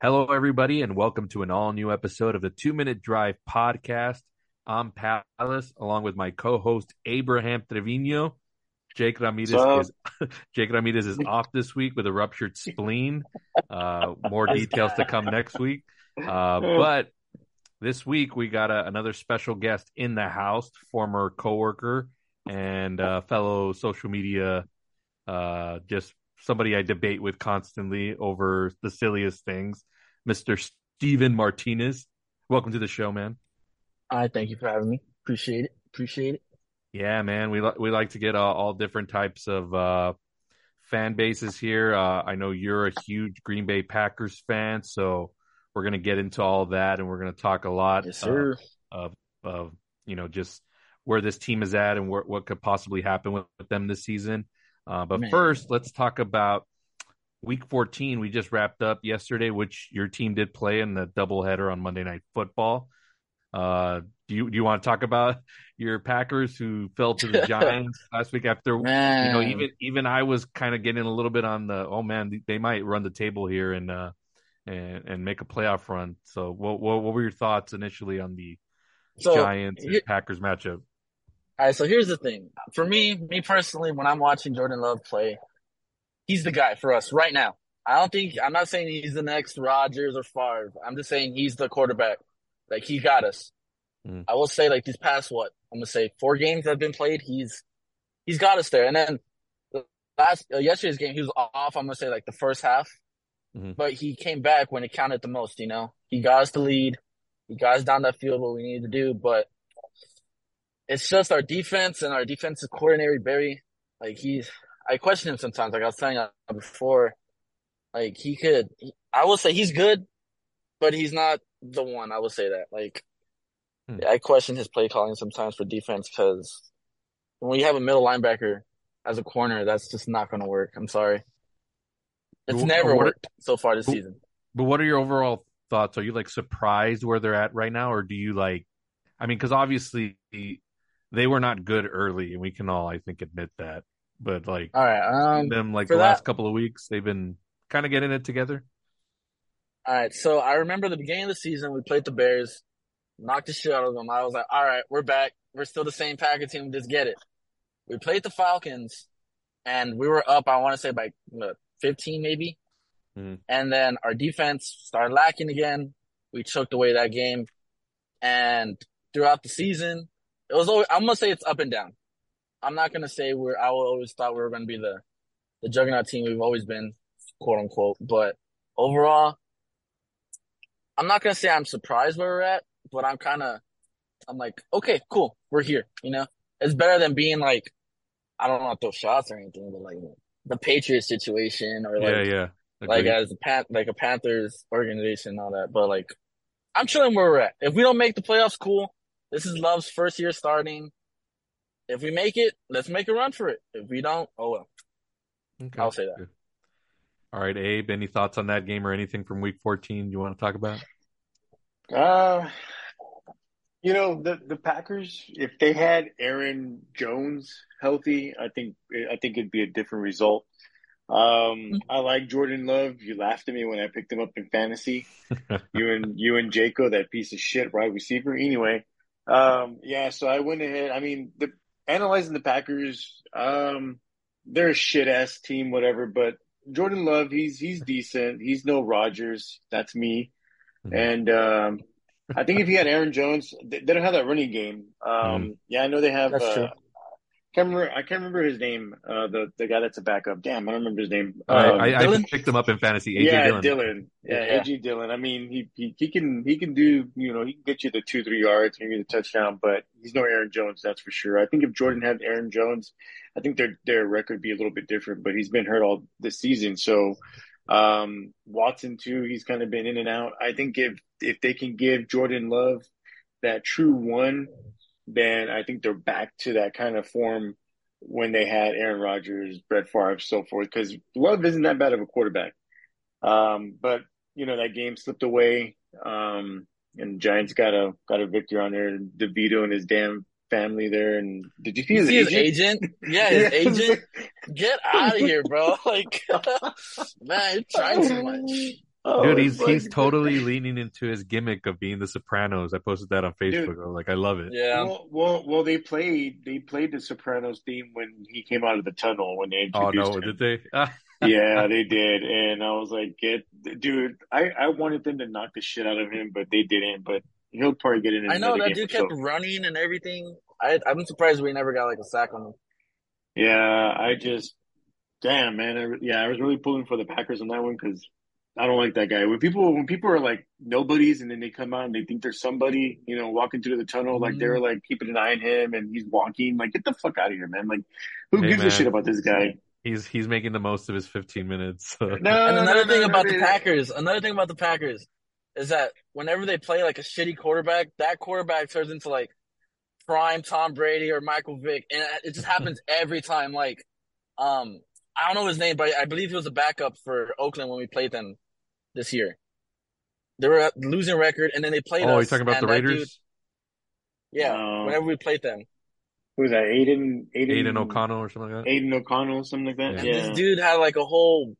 Hello, everybody, and welcome to an all new episode of the Two Minute Drive podcast. I'm Palace, along with my co host, Abraham Trevino. Jake Ramirez So- is Jake Ramirez is off this week with a ruptured spleen. Uh, more details to come next week. Uh, but this week we got a, another special guest in the house, former coworker and uh, fellow social media, uh, just somebody I debate with constantly over the silliest things, Mr. Steven Martinez. Welcome to the show, man. All right, thank you for having me. Appreciate it. Appreciate it. Yeah, man, we li- we like to get uh, all different types of uh, fan bases here. Uh, I know you're a huge Green Bay Packers fan, so we're gonna get into all that, and we're gonna talk a lot Yes, uh, of of you know just where this team is at and where, what could possibly happen with, with them this season. Uh, but Man. first, let's talk about Week 14. We just wrapped up yesterday, which your team did play in the doubleheader on Monday Night Football. Uh, do you do you want to talk about your Packers who fell to the Giants last week after Man, you know even even I was kind of getting a little bit on the oh man they might run the table here and uh and and make a playoff run. So what what, what were your thoughts initially on the so, Giants and Packers matchup? All right, so here's the thing. For me, me personally, when I'm watching Jordan Love play, he's the guy for us right now. I don't think I'm not saying he's the next Rodgers or Favre. I'm just saying he's the quarterback. Like he got us. Mm. I will say like these past what I'm gonna say four games that have been played. He's he's got us there. And then last uh, yesterday's game, he was off. I'm gonna say like the first half, Mhm. but he came back when it counted the most. You know, he got us the lead. He got us down that field what we needed to do, but it's just our defense and our defensive coordinator Barry. Like he's, I question him sometimes. Like I was telling you before, like he could. I will say he's good, but he's not the one. I will say that. Like Hmm. I question his play calling sometimes for defense because when you have a middle linebacker as a corner, that's just not going to work. I'm sorry. It's Wh- never what- worked so far this wh- season. But what are your overall thoughts? Are you like surprised where they're at right now, or do you like? I mean, because obviously they were not good early, and we can all, I think, admit that. But like All right. Um, them, like the that- last couple of weeks, they've been kind of getting it together. All right, so I remember the beginning of the season, we played the Bears, knocked the shit out of them. I was like, all right, we're back. We're still the same Packer team. Just get it. We played the Falcons, and we were up, I want to say, by what, 15 maybe. Mhm. And then our defense started lacking again. We choked away that game. And throughout the season, it was always, I'm going to say it's up and down. I'm not going to say we're, I always thought we were going to be the, the juggernaut team we've always been, quote unquote. But overall, I'm not gonna say I'm surprised where we're at, but I'm kind of, I'm like, okay, cool, we're here. You know, it's better than being like, I don't want to throw shots or anything, but like the Patriots situation or like, yeah. like Agreed. as a pan, like a Panthers organization and all that. But like, I'm chilling where we're at. If we don't make the playoffs, cool. This is Love's first year starting. If we make it, let's make a run for it. If we don't, oh well. Okay, I'll say that. good. All right, Abe. Any thoughts on that game or anything from Week 14 you want to talk about? Uh, you know, the the Packers, if they had Aaron Jones healthy, I think I think it'd be a different result. Um, I like Jordan Love. You laughed at me when I picked him up in fantasy. you and you and Jaco, that piece of shit wide receiver. Anyway, um, yeah. So I went ahead. I mean, the analyzing the Packers, um, they're a shit ass team, whatever. But Jordan Love, he's he's decent. He's no Rodgers. That's me. Mhm. And um, I think if he had Aaron Jones, they, they don't have that running game. Um, Yeah, I know they have. That's uh, true. Can't remember. I can't remember his name. Uh, the the guy that's a backup. Damn, I don't remember his name. I, Um, I, I Dillon? picked him up in fantasy. AJ yeah, Dillon. Dylan. Yeah, Yeah. AJ Dillon. I mean, he, he he can he can do you know he can get you the two three yards, maybe the touchdown, but he's no Aaron Jones, that's for sure. I think if Jordan had Aaron Jones, I think their their record would be a little bit different. But he's been hurt all this season, so um, Watson too. He's kind of been in and out. I think if if they can give Jordan Love that true one, then I think they're back to that kind of form when they had Aaron Rodgers, Brett Favre, so forth. Because Love isn't that bad of a quarterback. Um, but you know that game slipped away, um, and Giants got a got a victory on there. DeVito and his damn family there. And did you see his see his agent? agent? Yeah, his agent. Get out of here, bro. Like, man, you're trying too much. Oh, Dude, he's like- he's totally leaning into his gimmick of being the Sopranos. I posted that on Facebook. Dude. Like, I love it. Yeah. Well, well, well, they played they played the Sopranos theme when he came out of the tunnel when they introduced. Oh no, him. did they? Ah, yeah, they did, and I was like, "Get, dude!" I I wanted them to knock the shit out of him, but they didn't. But he'll probably get in. I know another that game dude or so. kept running and everything. I I'm surprised we never got like a sack on him. Yeah, I just, damn man, I, yeah, I was really pulling for the Packers on that one because I don't like that guy. When people when people are like nobodies and then they come out and they think they're somebody, you know, walking through the tunnel like Mm-hmm. they're like keeping an eye on him and he's walking, like get the fuck out of here, man! Like, who Hey, gives man. a shit about this guy? he's he's making the most of his 15 minutes. No, And no, another no, thing no, about no, the no. Packers, another thing about the Packers is that whenever they play like a shitty quarterback, that quarterback turns into like prime Tom Brady or Michael Vick, and it just happens every time. Like, um, I don't know his name, but I believe he was a backup for Oakland when we played them this year. They were a losing record, and then they played oh, us. you're talking about the Raiders? dude- yeah, No. whenever we played them, Who's that? Aidan, Aidan, Aidan O'Connell or something like that. Aidan O'Connell, something like that. Yeah. Yeah. this dude had like a whole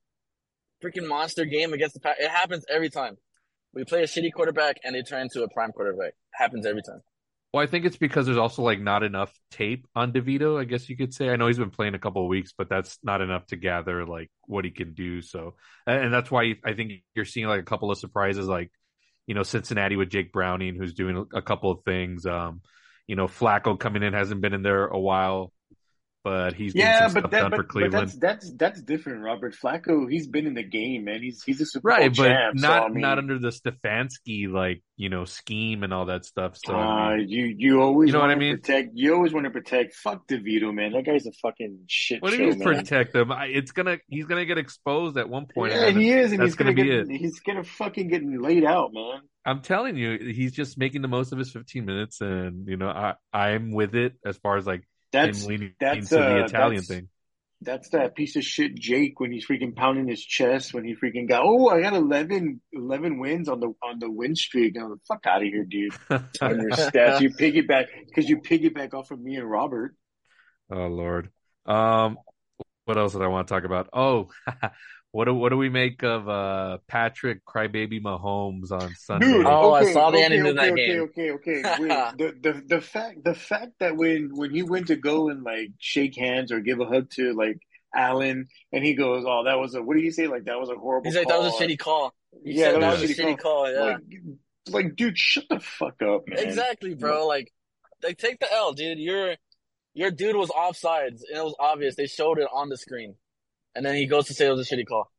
freaking monster game against the Pack. It happens every time. We play a shitty quarterback, and they turn into a prime quarterback. happens every time. Well, I think it's because there's also like not enough tape on DeVito, I guess you could say. I know he's been playing a couple of weeks, but that's not enough to gather like what he can do. So, and that's why I think you're seeing like a couple of surprises, like, you know, Cincinnati with Jake Browning, who's doing a couple of things. Um, you know, Flacco coming in hasn't been in there a while, but he's Yeah, but that, but, for but that's that's that's different. Robert Flacco, he's been in the game, man. He's he's a Super Right, Bowl but champ. not so, I mean, not under the Stefanski like you know scheme and all that stuff. So uh, I mean, you you always You know what want I to mean? protect. You always want to protect. Fuck DeVito, man. That guy's a fucking shit what do you protect? I, it's gonna he's gonna get exposed at one point. Yeah, he is, and he's gonna, gonna be get. He's gonna fucking get laid out, man. I'm telling you, he's just making the most of his 15 minutes, and you know, I I'm with it as far as like That's leaning that's, to the uh, Italian that's- thing. that's that piece of shit Jake when he's freaking pounding his chest when he freaking got. Oh, I got 11, 11 wins on the on the win streak. I'm like, fuck out of here, dude. On your stats, you piggyback because you piggyback off of me and Robert. oh Lord. Um, what else did I want to talk about? Oh, what do what do we make of uh Patrick Crybaby Mahomes on Sunday? Dude, Oh, I okay, saw the okay, ending okay, of that okay, game. Okay, okay, Wait, the, the the fact the fact that when when he went to go and like shake hands or give a hug to like Allen, and he goes, "Oh, that was a what do you say? Like that was a horrible." He's like, that was a call." shitty call. He Yeah, said that that was was a a shitty call. Yeah, Like, like, dude, shut the fuck up, man. exactly, bro. Like, like take the L, dude. Your your dude was offsides, and it was obvious. They showed it on the screen, and then he goes to say it was a shitty call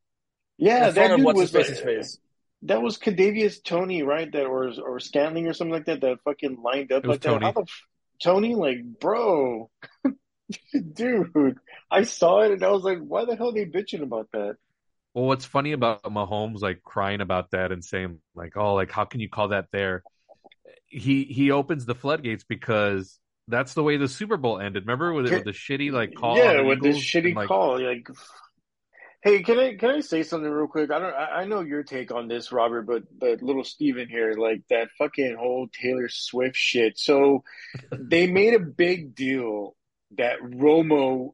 Yeah, that dude what's was his face's like- face. That was Kadarius Toney, right? That or or Scantling or something like that. That fucking lined up It was like that. Toney. How the f- Tony, like, bro, dude, I saw it and I was like, why the hell are they bitching about that? Well, what's funny about Mahomes like crying about that and saying like, "Oh, like how can you call that there?" He he opens the floodgates because that's the way the Super Bowl ended. Remember with, with the shitty like call? yeah, the with this shitty And, like, call. Like, hey, can I can I say something real quick? I don't. I, I know your take on this, Robert, but but little Steven here, like that fucking whole Taylor Swift shit. So they made a big deal that Romo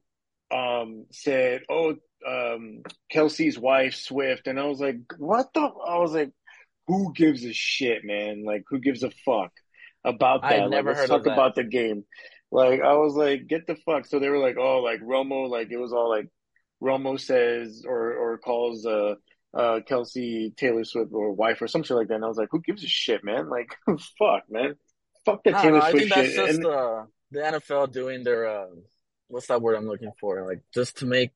um said, "Oh, um, Kelce's wife Swift," and I was like, "What the?" I was like, "Who gives a shit, man? Like, who gives a fuck about I that? Like, never let's heard talk of that. about the game." Like, I was like, "Get the fuck!" So they were like, "Oh, like Romo, like it was all like Romo says or or calls uh." Uh, Kelce Taylor Swift or wife or some shit like that, and I was like, "Who gives a shit, man? Like, fuck, man, fuck that I Taylor know. I Swift think that's just And- uh, the NFL doing their uh, what's that word I'm looking for? Like just to make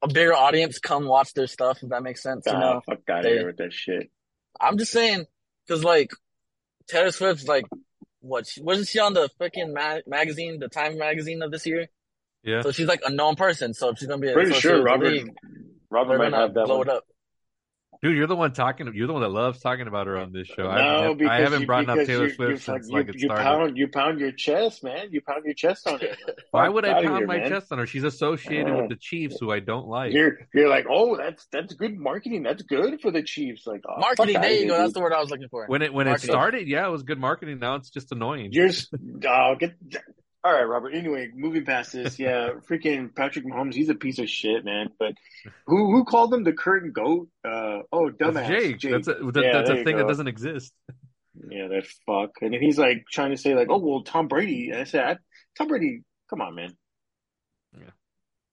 a bigger audience come watch their stuff. If that makes sense, you Ah, know. fuck out of here with that shit. I'm just saying because like Taylor Swift's like what she, wasn't she on the freaking ma- magazine, the Time magazine of this year? Yeah. So she's like a known person. So if she's gonna be Pretty sure Robert league, Robert might have that blow one. it up. Dude, you're the one talking. You're the one that loves talking about her on this show. I No, haven't, because I haven't you, brought up Taylor you, Swift you, since fuck- like it you started. pound you pound your chest, man. You pound your chest on it. Why would I pound here, my man. chest on her? She's associated with oh. the Chiefs, who I don't like. You're you're like, oh, that's that's good marketing. That's good for the Chiefs. Like, oh, Marketing. There you here, go. That's the word I was looking for. When it when it started, yeah, it was good marketing. Now it's just annoying. You're oh, get. All right, Robert. Anyway, moving past this, yeah, freaking Patrick Mahomes, he's a piece of shit, man. But who who called him the curtain goat? Uh, oh, dumbass. That's Jake. Jake. That's a that, Yeah, that's a you thing that doesn't exist. Yeah, that fuck. And then he's like trying to say like, oh well, Tom Brady. And I said, I, Tom Brady, come on, man. Yeah.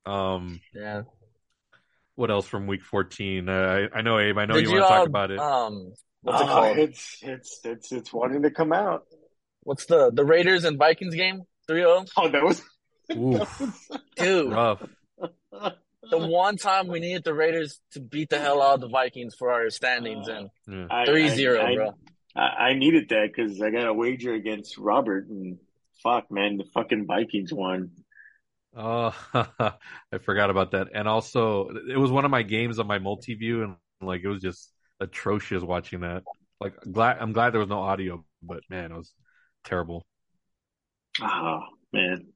Um, Yeah. what else from Week 14? Uh, I I know Abe. I know Did you want to talk uh, about it. Um, what's it Oh, called? It's it's it's it's wanting to come out. What's the the Raiders and Vikings game? 3-0? Oh, that was. Oof, Dude, rough. the one time we needed the Raiders to beat the hell out of the Vikings for our standings, and Yeah. I- 3-0, I- I- bro. I, I needed that because I got a wager against Robert, and fuck, man, the fucking Vikings won. Oh, I forgot about that. And also, it was one of my games on my multi-view, and like it was just atrocious watching that. Like, glad I'm glad there was no audio, but man, it was terrible. Oh man,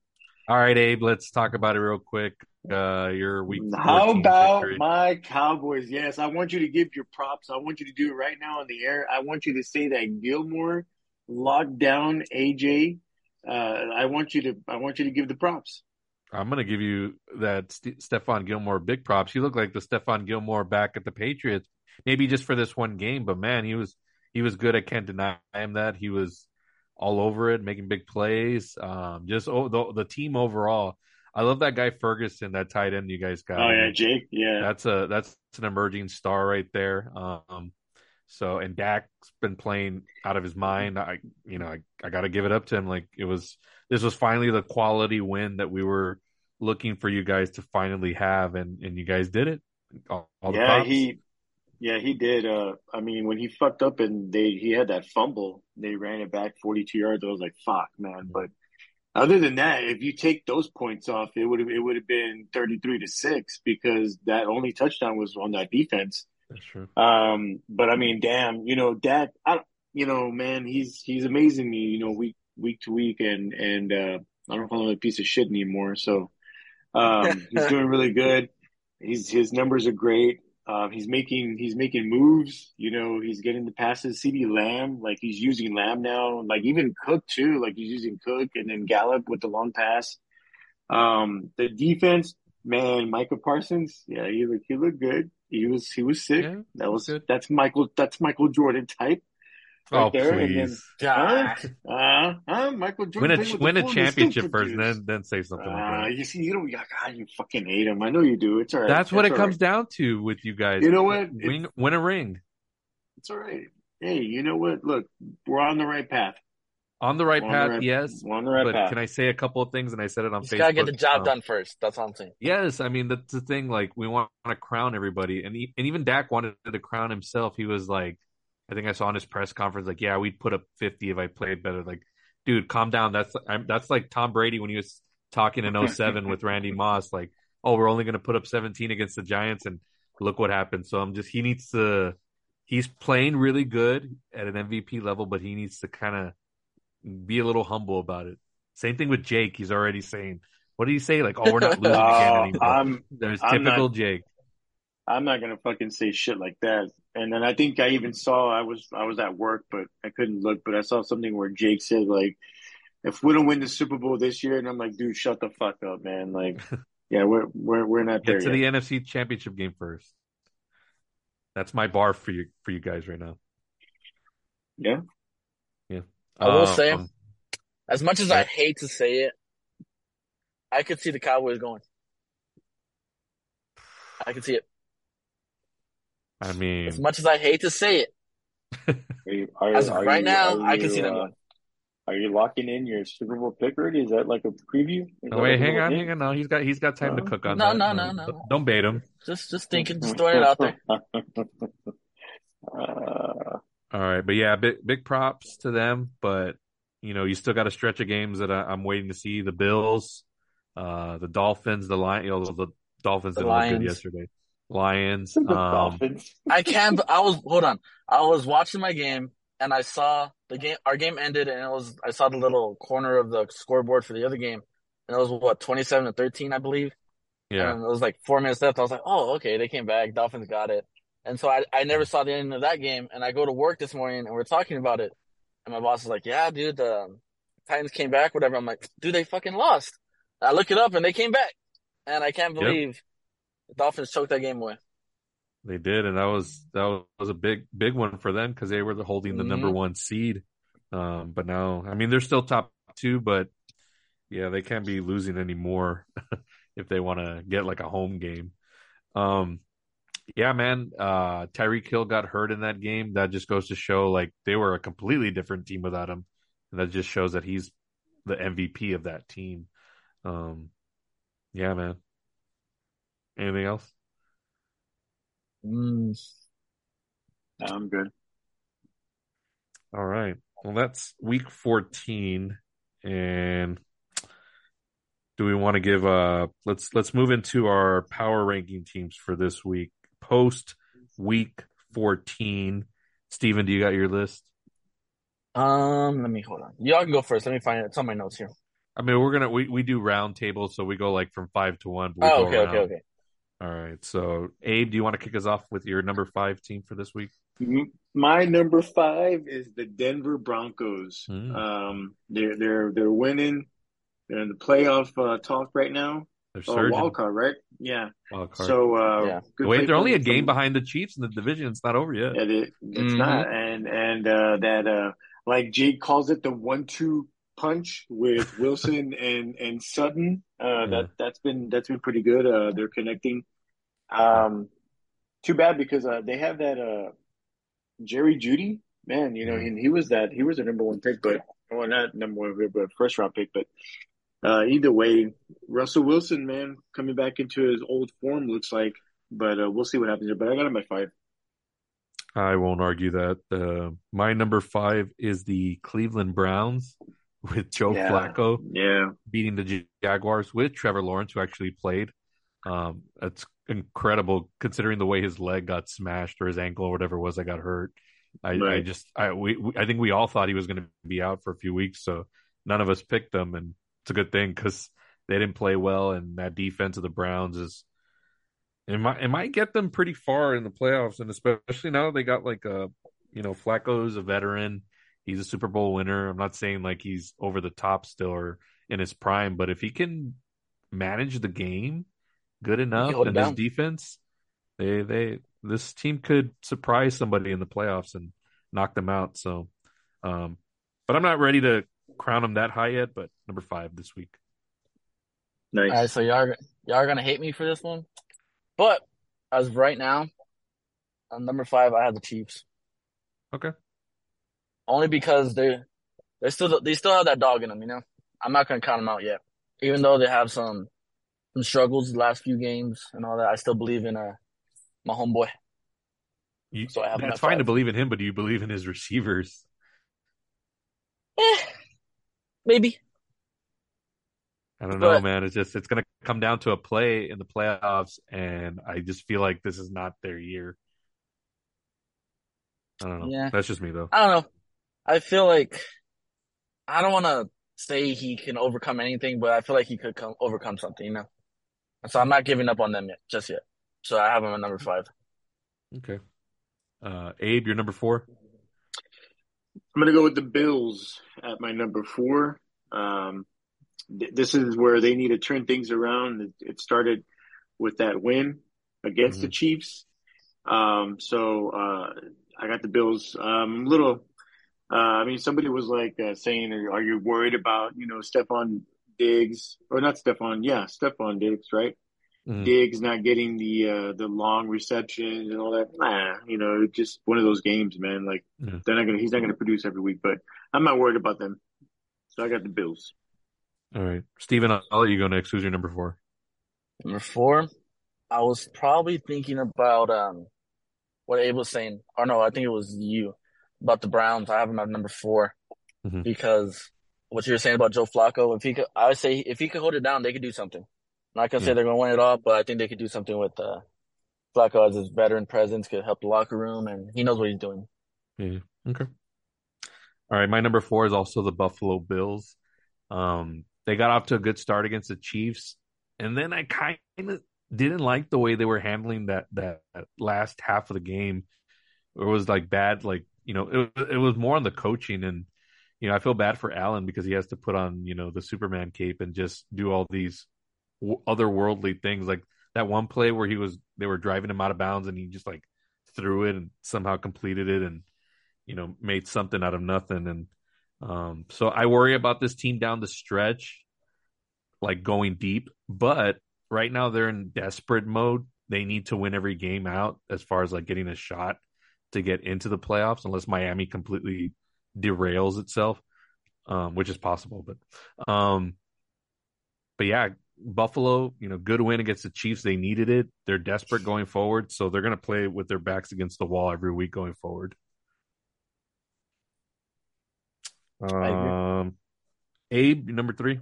All right, Abe, let's talk about it real quick. Uh, your week. how about victory. my Cowboys? Yes, I want you to give your props. I want you to do it right now on the air. I want you to say that Gilmore locked down AJ. Uh, I want you to. I want you to give the props. I'm gonna give you that St- Stephon Gilmore big props. He looked like the Stephon Gilmore back at the Patriots, maybe just for this one game, but man, he was he was good. I can't deny him that he was all over it, making big plays. Um, just oh, the the team overall. I love that guy Ferguson, that tight end you guys got. Oh yeah, Jake. Yeah, That's a that's an emerging star right there. Um, so and Dak's been playing out of his mind. I you know I, I got to give it up to him. Like it was this was finally the quality win that we were looking for you guys to finally have, and and you guys did it. All, all yeah, he. Yeah, he did. Uh, I mean, when he fucked up and they he had that fumble, they ran it back 42 yards. I was like, "Fuck, man!" But other than that, if you take those points off, it would have it would have been 33 to six because that only touchdown was on that defense. That's true. Um, but I mean, damn, you know, Dak, I, you know, man, he's he's amazing me, you know, week week to week, and and uh, I don't call him a piece of shit anymore. So, um, he's doing really good. He's his numbers are great. Uh, he's making he's making moves. You know, he's getting the passes. CeeDee Lamb, like he's using Lamb now. Like even Cook too. Like he's using Cook and then Gallup with the long pass. Um, the defense, man, Michael Parsons, yeah, he looked he looked good. He was he was sick. Yeah, that was good. that's Michael that's Michael Jordan type. Right oh there, and then- please, God. Uh, uh, Michael win Jordan a win a championship first, produced. then then say something Uh, like that. you see, you don't. God, you fucking hate him. I know you do. It's all right. That's what it comes right. down to with you guys. You know what? Win, win a ring It's all right. Hey, you know what? Look, we're on the right path. on the right We're on the path. right- yes, We're on the right but path. can I say a couple of things? And I said it on You Facebook. just gotta get the job Um, done first. That's all I'm saying. Yes, I mean that's the thing. Like we want to crown everybody, and he, and even Dak wanted to crown himself. He was like, I think I saw in his press conference, like, yeah, we'd put up fifty if I played better. Like, dude, calm down. That's I'm, that's like Tom Brady when he was talking in 07 with Randy Moss. Like, oh, we're only going to put up seventeen against the Giants, and look what happened. So I'm just he needs to. He's playing really good at an MVP level, but he needs to kind of be a little humble about it. Same thing with Jake. He's already saying, what did he say? Like, oh, we're not losing again Oh, anymore. I'm There's I'm typical not- Jake. I'm not gonna fucking say shit like that. And then I think I even saw I was I was at work, but I couldn't look. But I saw something where Jake said like, "If we don't win the Super Bowl this year," and I'm like, "Dude, shut the fuck up, man!" Like, yeah, we're we're we're not there Get to yet. the NFC Championship game first. That's my bar for you for you guys right now. Yeah, yeah. I will Um, say- As much as I Yeah. hate to say it, I could see the Cowboys going. I could see it. I mean, As much as I hate to say it, are you, are, As of right you- now, are I can you, see them uh, going. Are you locking in your Super Bowl pick already? Is that like a preview? Is no, wait, hang on, hang on. No, he's got he's got time to cook on No, that. no, no, no. Don't bait him. just just thinking, just throwing it out there. Uh, All right, but yeah, big big props to them. But you know, you still got a stretch of games that I, I'm waiting to see. The Bills, uh, the Dolphins, the Lion, you know, the Dolphins The didn't look good yesterday. Lions, the um, Dolphins. I can't. I was hold on. I was watching my game and I saw the game. Our game ended and it was. I saw the little corner of the scoreboard for the other game, and it was what twenty seven to thirteen, I believe. yeah, And it was like four minutes left. I was like, oh, okay, they came back. Dolphins got it. And so I, I never saw the end of that game. And I go to work this morning and we're talking about it. And my boss is like, yeah, dude, the Titans came back, whatever. I'm like, dude, they fucking lost. I look it up and they came back, and I can't Yep. The Dolphins choked that game away. They did, and that was that was a big big one for them because they were the, holding the number Mhm. one seed. Um, but now, I mean, they're still top two, but yeah, they can't be losing anymore if they want to get like a home game. Um, yeah, man. Uh, Tyreek Hill got hurt in that game. That just goes to show like they were a completely different team without him, and that just shows that he's the MVP of that team. Um, yeah, man. Anything else? Mm. I'm good. All right. Well, that's week 14 and do we want to give uh let's let's move into our power ranking teams for this week. Post week 14. Steven, do you got your list? Um, let me hold on. Y'all can go first. Let me find it. It's on my notes here. I mean, we're going to we we do round tables so we go like from 5 to 1. but we Oh, go okay, around. okay, okay. All right. So, Abe, do you want to kick us off with your number 5 team for this week? My number five is the Denver Broncos. Mm. Um, they're they're they're winning. They're in the playoff uh, talk right now. They're Oh, surging. wild card, right? Yeah. Wild card. So uh, Yeah. good Wait, they're only a game from- behind the Chiefs in the division. It's not over yet. Yeah, it, it's Mhm. not, and and uh, that uh, like Jake calls it the one-two punch with Wilson and and Sutton. Uh, Yeah. That that's been that's been pretty good. Uh, they're connecting. Um, too bad because uh, they have that uh, Jerry Jeudy man. You know, and he was that he was a number one pick, but well, not number one but first round pick. But uh, either way, Russell Wilson, man, coming back into his old form looks like. But uh, we'll see what happens there. But I got him at five. I won't argue that. Uh, my number five is the Cleveland Browns with Joe Yeah. Flacco Yeah. beating the Jaguars with Trevor Lawrence, who actually played. Um, it's incredible considering the way his leg got smashed or his ankle or whatever it was that got hurt. I, I just, I, we, we, I think we all thought he was going to be out for a few weeks, so none of us picked them, and it's a good thing because they didn't play well, and that defense of the Browns is it might it might get them pretty far in the playoffs, and especially now they got like a you know Flacco's a veteran, he's a Super Bowl winner. I'm not saying like he's over the top still or in his prime, but if he can manage the game good enough hold it and his defense, they they this team could surprise somebody in the playoffs and knock them out. So, um, but I'm not ready to crown them that high yet. But number five this week. Nice. All right, so y'all are, y'all are gonna hate me for this one, but as of right now, on number five, I have the Chiefs. Okay. Only because they they still they still have that dog in them, you know. I'm not gonna count them out yet, even though they have some some struggles the last few games and all that. I still believe in uh my homeboy. You, So I have it's fine five. to believe in him, but do you believe in his receivers? Eh, maybe. I don't know, But- man. It's just it's gonna come down to a play in the playoffs, and I just feel like this is not their year. I don't know. Yeah. That's just me though. I don't know. I feel like I don't want to say he can overcome anything, but I feel like he could come overcome something, you know. So I'm not giving up on them yet, just yet. So I have him at number five. Okay. Uh, Abe, you're number four. I'm gonna go with the Bills at my number four. Um, th- this is where they need to turn things around. It, it started with that win against the Chiefs. Um, so uh, I got the Bills. Um, a little. Uh, I mean, somebody was like uh, saying, "Are are you worried about you know Stefon Diggs or not Stephon? Yeah, Stefon Diggs, right? Mhm. Diggs not getting the uh, the long receptions and all that. Nah, you know, just one of those games, man. Like Yeah. they're not gonna, he's not gonna produce every week, but I'm not worried about them. So I got the Bills. All right, Steven, I'll, I'll let you go next. Who's your number four? Number four, I was probably thinking about um what Abe was saying. Or no, I think it was you about the Browns. I have him at number 4 Mhm. because what you were saying about Joe Flacco, if he could, I would say if he could hold it down, they could do something. I'm not gonna say they're gonna win it all, but I think they could do something with uh, Flacco as his veteran presence, could help the locker room, and he knows what he's doing. Yeah. Okay. All right. My number four is also the Buffalo Bills. Um, they got off to a good start against the Chiefs, and then I kind of didn't like the way they were handling that that last half of the game. It was like bad, like you know, it it was more on the coaching, and you know, I feel bad for Allen because he has to put on, you know, the Superman cape and just do all these w- otherworldly things. Like that one play where he was, they were driving him out of bounds and he just like threw it and somehow completed it and, you know, made something out of nothing. And um, so I worry about this team down the stretch, like going deep. But right now they're in desperate mode. They need to win every game out as far as like getting a shot to get into the playoffs, unless Miami completely derails itself, um, which is possible. But, um, but yeah, Buffalo, you know, good win against the Chiefs. They needed it. They're desperate going forward, so they're going to play with their backs against the wall every week going forward. Um, Abe, number three.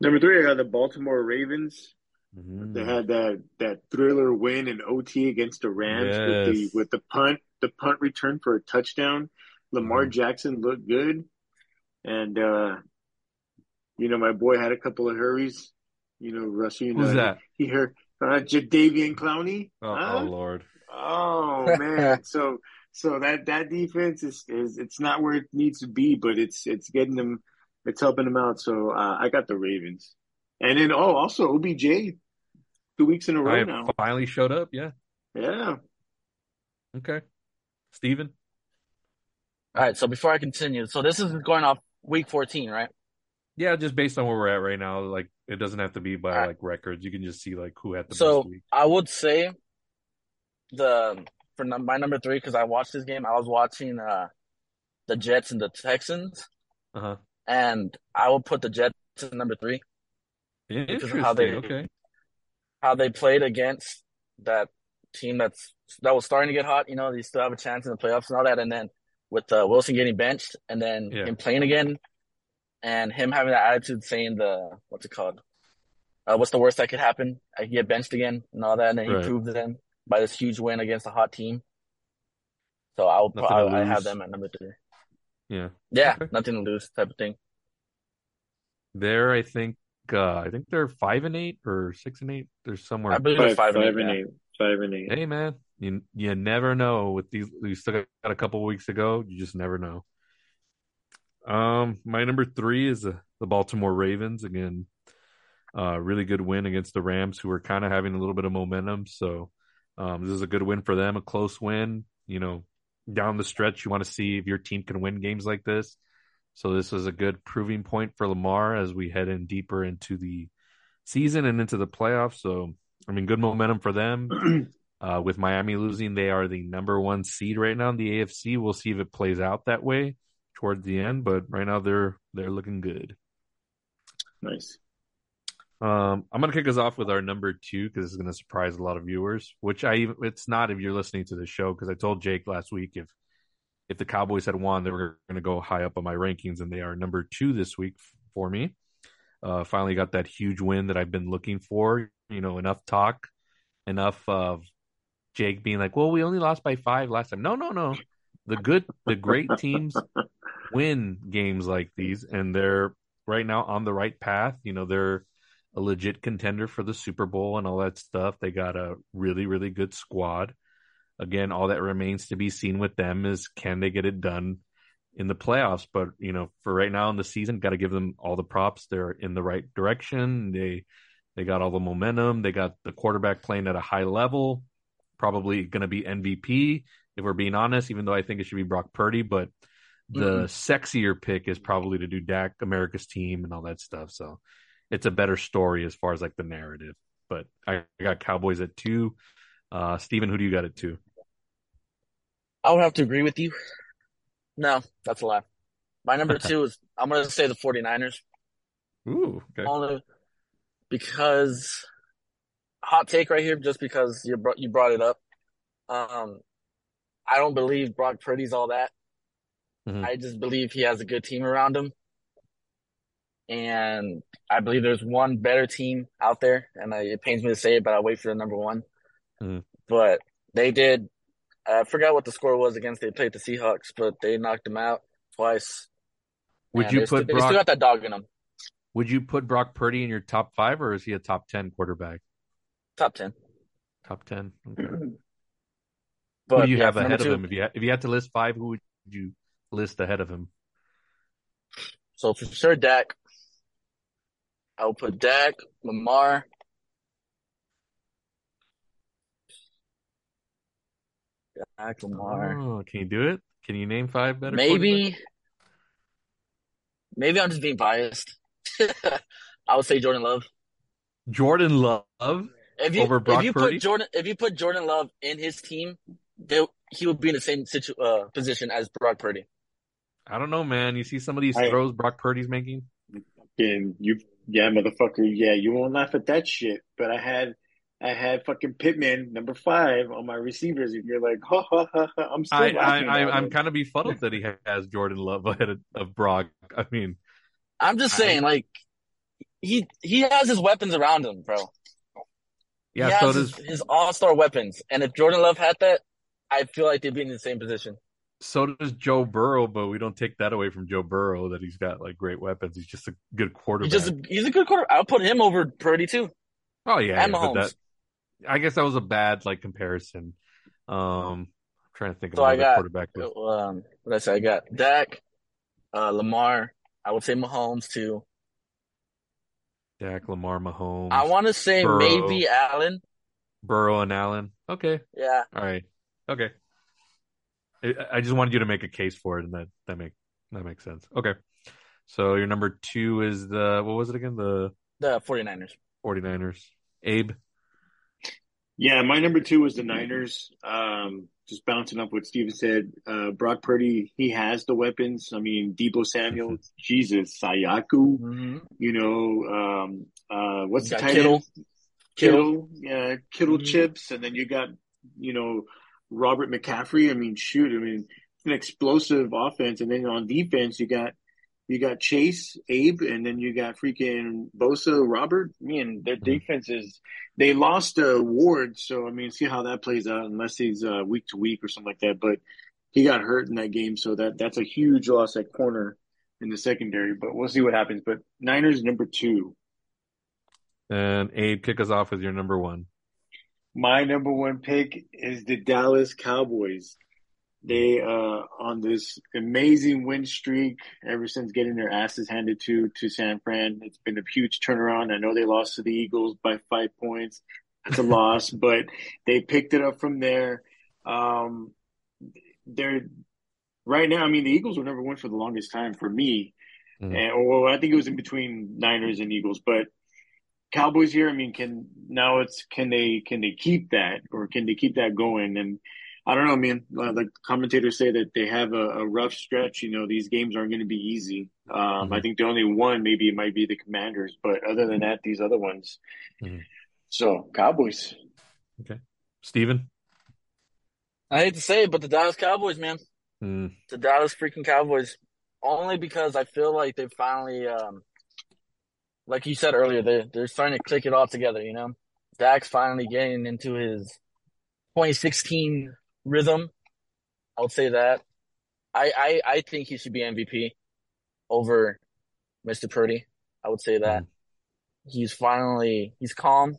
Number three, I got the Baltimore Ravens. Mm-hmm. They had that that thriller win in OT against the Rams Yes. with the with the punt the punt return for a touchdown. Lamar Mhm. Jackson looked good, and uh, you know my boy had a couple of hurries. You know, Russell. you know Who's that? he heard uh, Jadeveon Clowney. Oh, Huh? oh Lord. Oh man, so so that that defense is is it's not where it needs to be, but it's it's getting them, it's helping them out. So uh, I got the Ravens, and then oh also OBJ, two weeks in a row I now. finally showed up. Yeah. Yeah, Okay. Steven? All right. So before I continue, so this is going off week 14, right? Yeah, just based on where we're at right now, like it doesn't have to be by Alright. like records. You can just see like who had the So best week. I would say the for num- my number three because I watched this game. I was watching uh the Jets and the Texans, Uh huh. and I will put the Jets at number three. Of Interesting. how they- okay. How they played against that team that's that was starting to get hot. You know, they still have a chance in the playoffs and all that. And then with uh, Wilson getting benched, and then Yeah. him playing again, and him having that attitude, saying the what's it called? Uh, what's the worst that could happen? I could get benched again and all that, and then he Right. proved them by this huge win against a hot team. So I'll Nothing to I, I have them at number three. Yeah. Yeah, Okay. nothing to lose type of thing. There, I think. Uh, I think they're five and eight or six and eight. They're somewhere. I believe it's five, five, and eight. five and eight, five and eight. Hey man, you you never know with these. We still got a couple weeks to go. You just never know. Um, my number three is the, the Baltimore Ravens again. Uh, really good win against the Rams, who are kind of having a little bit of momentum. So, um, this is a good win for them. A close win. You know, down the stretch, you want to see if your team can win games like this. So this is a good proving point for Lamar as we head in deeper into the season and into the playoffs. So, I mean, good momentum for them. Uh, with Miami losing, they are the number one seed right now in the AFC. We'll see if it plays out that way towards the end, but right now they're they're looking good. nice. Um, I'm gonna kick us off with our number two because it's gonna surprise a lot of viewers. Which I even it's not if you're listening to the show because I told Jake last week if if the Cowboys had won, they were gonna go high up on my rankings, and they are number two this week for me. Uh, finally got that huge win that I've been looking for. You know, enough talk, enough of Jake being like, "Well, we only lost by five last time." No, no, no. The good, the great teams win games like these, and they're right now on the right path. You know, they're a legit contender for the Super Bowl and all that stuff. They got a really, really good squad. Again, all that remains to be seen with them is can they get it done in the playoffs? But you know, for right now in the season, got to give them all the props. They're in the right direction. They they got all the momentum. They got the quarterback playing at a high level. Probably going to be MVP if we're being honest. Even though I think it should be Brock Purdy, but the sexier pick is probably to do Dak, America's team, and all that stuff. So it's a better story as far as like the narrative. But I, I got Cowboys at two. Uh, Steven, who do you got at two? I would have to agree with you. No, that's a lie. My number two is I'm gonna say the 49ers. Ooh, okay. Only because hot take right here, just because you brought you brought it up. Um, I don't believe Brock Purdy's all that. Mhm. I just believe he has a good team around him, and I believe there's one better team out there. And I, it pains me to say it, but I'll wait for the number one. Mhm. But they did. I forgot what the score was against. They played the Seahawks, but they knocked them out twice. Would And you put still, they Brock? still got that dog in them. would you put Brock Purdy in your top five, or is he a top ten quarterback? Top ten. Top ten. Okay. Who do you yeah, have ahead number of two, him? If you had, if you had to list five, who would you list ahead of him? So for sure, Dak. I will put Dak, Lamar. Dak, Lamar. Oh, can you do it? Can you name five better? Maybe, maybe I'm just being biased. I would say Jordan Love. Jordan Love. If you Over Brock if you Purdy? put Jordan if you put Jordan Love in his team, they, he would be in the same situ, uh, position as Brock Purdy. I don't know, man. You see some of these I- throws Brock Purdy's making. And you, yeah, motherfucker, yeah, you won't laugh at that shit. But I had, I had fucking Pittman number five on my receivers, and you're like, ha ha ha, ha. I'm still I, I, I, I'm kind of befuddled that he has Jordan Love ahead of, of Brock. I mean, I'm just I- saying, like he he has his weapons around him, bro. he yeah. So does his, his all star weapons, and if Jordan Love had that, I feel like they'd be in the same position. so does Joe Burrow, but we don't take that away from Joe Burrow that he's got like great weapons. He's just a good quarterback. He's just a, he's a good quarter. I'll put him over Purdy too. oh yeah, and yeah, but that I guess that was a bad like comparison. Um, I'm trying to think of So I another got- quarterback. With, Um, what I say? I got Dak, uh, Lamar. I would say Mahomes too. Dak, Lamar, Mahomes, I want to say Burrow. maybe Allen. Burrow, and Allen. Okay, Yeah, all right, okay. I, I just wanted you to make a case for it, and that that make that makes sense. Okay, so your number two is the what was it again? The the 49ers. 49ers. Abe. Yeah, my number two was the Niners. Um, just bouncing up what Steven said. Uh, Brock Purdy, he has the weapons. I mean, Deebo Samuel, Jesus, Sayaku, Mm-hmm. you know, um, uh, what's the title? Kittle. Kittle. Kittle, yeah, Kittle Mhm. chips, and then you got, you know, Robert McCaffrey. I mean, shoot, I mean, it's an explosive offense, and then on defense, you got you got Chase, Abe, and then you got freaking Bosa, Robert. Man, their Mhm. defense is. They lost uh, Ward, so I mean, see how that plays out. Unless he's uh, week to week or something like that, but he got hurt in that game, so that that's a huge loss at corner in the secondary. But we'll see what happens. But Niners number two. And Abe, kick us off with your number one. My number one pick is the Dallas Cowboys. They uh on this amazing win streak ever since getting their asses handed to to San Fran. It's been a huge turnaround. I know they lost to the Eagles by five points. That's a loss, but they picked it up from there. Um they're right now, I mean the Eagles were number one for the longest time for me. Mhm. And or I think it was in between Niners and Eagles, but Cowboys here, I mean, can now it's can they can they keep that or can they keep that going? And I don't know, man. Uh, Like commentators say that they have a, a rough stretch. You know, these games aren't going to be easy. Um, I think the only one maybe it might be the Commanders, but other than that, these other ones. Mhm. So Cowboys. Okay, Steven? I hate to say it, but the Dallas Cowboys, man. Mm, The Dallas freaking Cowboys. Only because I feel like they finally, um, like you said earlier, they they're starting to click it all together. You know, Dak's finally getting into his 2016 rhythm. I would say that. I I I think he should be MVP over Mr. Purdy. I would say that. He's finally he's calm.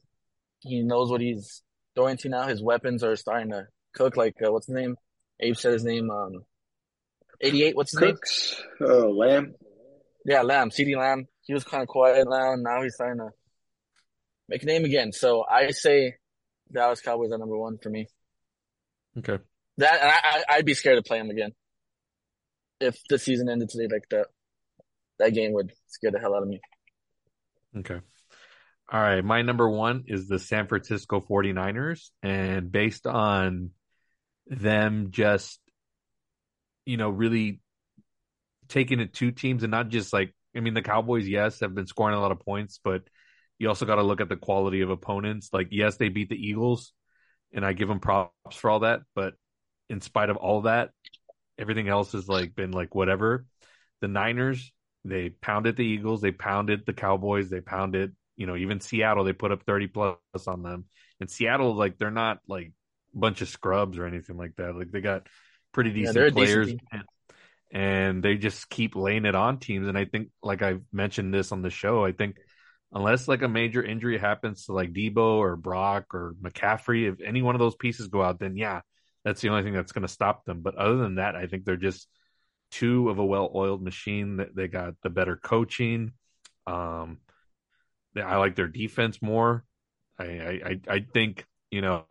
He knows what he's going to now. His weapons are starting to cook. Like uh, what's his name? Abe said his name. Um, 88. What's his name? Oh, Lamb. Yeah, Lamb, CeeDee Lamb. He was kind of quiet now, and now he's starting to make a name again. So I say Dallas Cowboys are number one for me. Okay. That and I, I'd be scared to play him again if the season ended today like that. That game would scare the hell out of me. Okay. All right. My number one is the San Francisco 49ers. And based on them just, you know, really taking it to teams and not just like, I mean, the Cowboys, yes, have been scoring a lot of points, but you also got to look at the quality of opponents. Like, yes, they beat the Eagles, and I give them props for all that. But in spite of all that, everything else has like been like whatever. The Niners, they pounded the Eagles, they pounded the Cowboys, they pounded, you know, even Seattle, they put up 30 plus on them. And Seattle, like, they're not like a bunch of scrubs or anything like that. Like, they got pretty decent they're a decent players. and, and they just keep laying it on teams. And I think, like I've mentioned this on the show, I think unless like a major injury happens to like Deebo or Brock or McCaffrey, if any one of those pieces go out, then yeah, that's the only thing that's going to stop them. But other than that, I think they're just two of a well-oiled machine. That they got the better coaching. Um, I like their defense more. I I I think you know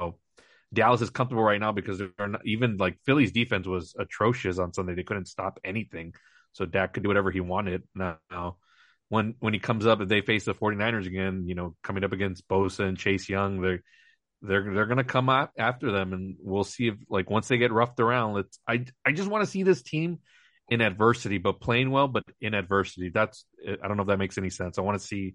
Dallas is comfortable right now because they're not, even like Philly's defense was atrocious on Sunday. They couldn't stop anything. So Dak could do whatever he wanted. Now, when when he comes up, if they face the 49ers again, you know, coming up against Bosa and Chase Young, they're they're they're gonna come out after them, and we'll see if like once they get roughed around. Let's I I just want to see this team in adversity, but playing well, but in adversity. That's I don't know if that makes any sense. I want to see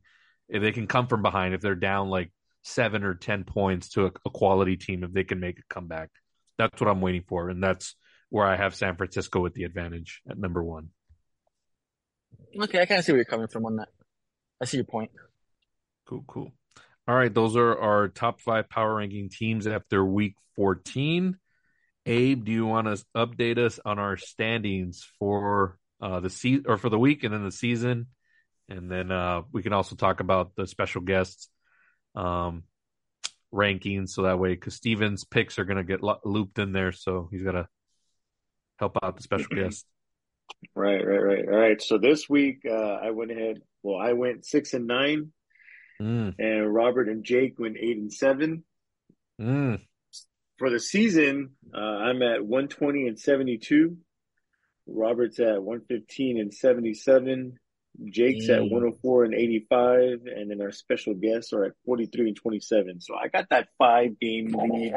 if they can come from behind if they're down like seven or ten points to a, a quality team if they can make a comeback. That's what I'm waiting for, and that's where I have San Francisco with the advantage at number one. Okay, I kind of see where you're coming from on that. I see your point. Cool, cool. All right, those are our top five power ranking teams after week 14. Abe, do you want to update us on our standings for uh, the season or for the week and then the season? And then uh, we can also talk about the special guests um, rankings so that way because Steven's picks are going to get lo- looped in there. So he's got to help out the special guest. Right, right, right. All right. So this week, uh, I went ahead. Well, I went six and nine, Mm, and Robert and Jake went eight and seven. mm. For the season, uh, I'm at 120 and 72. Robert's at 115 and 77. Jake's at Mm. 104 and 85. And then our special guests are at 43 and 27. So I got that five game lead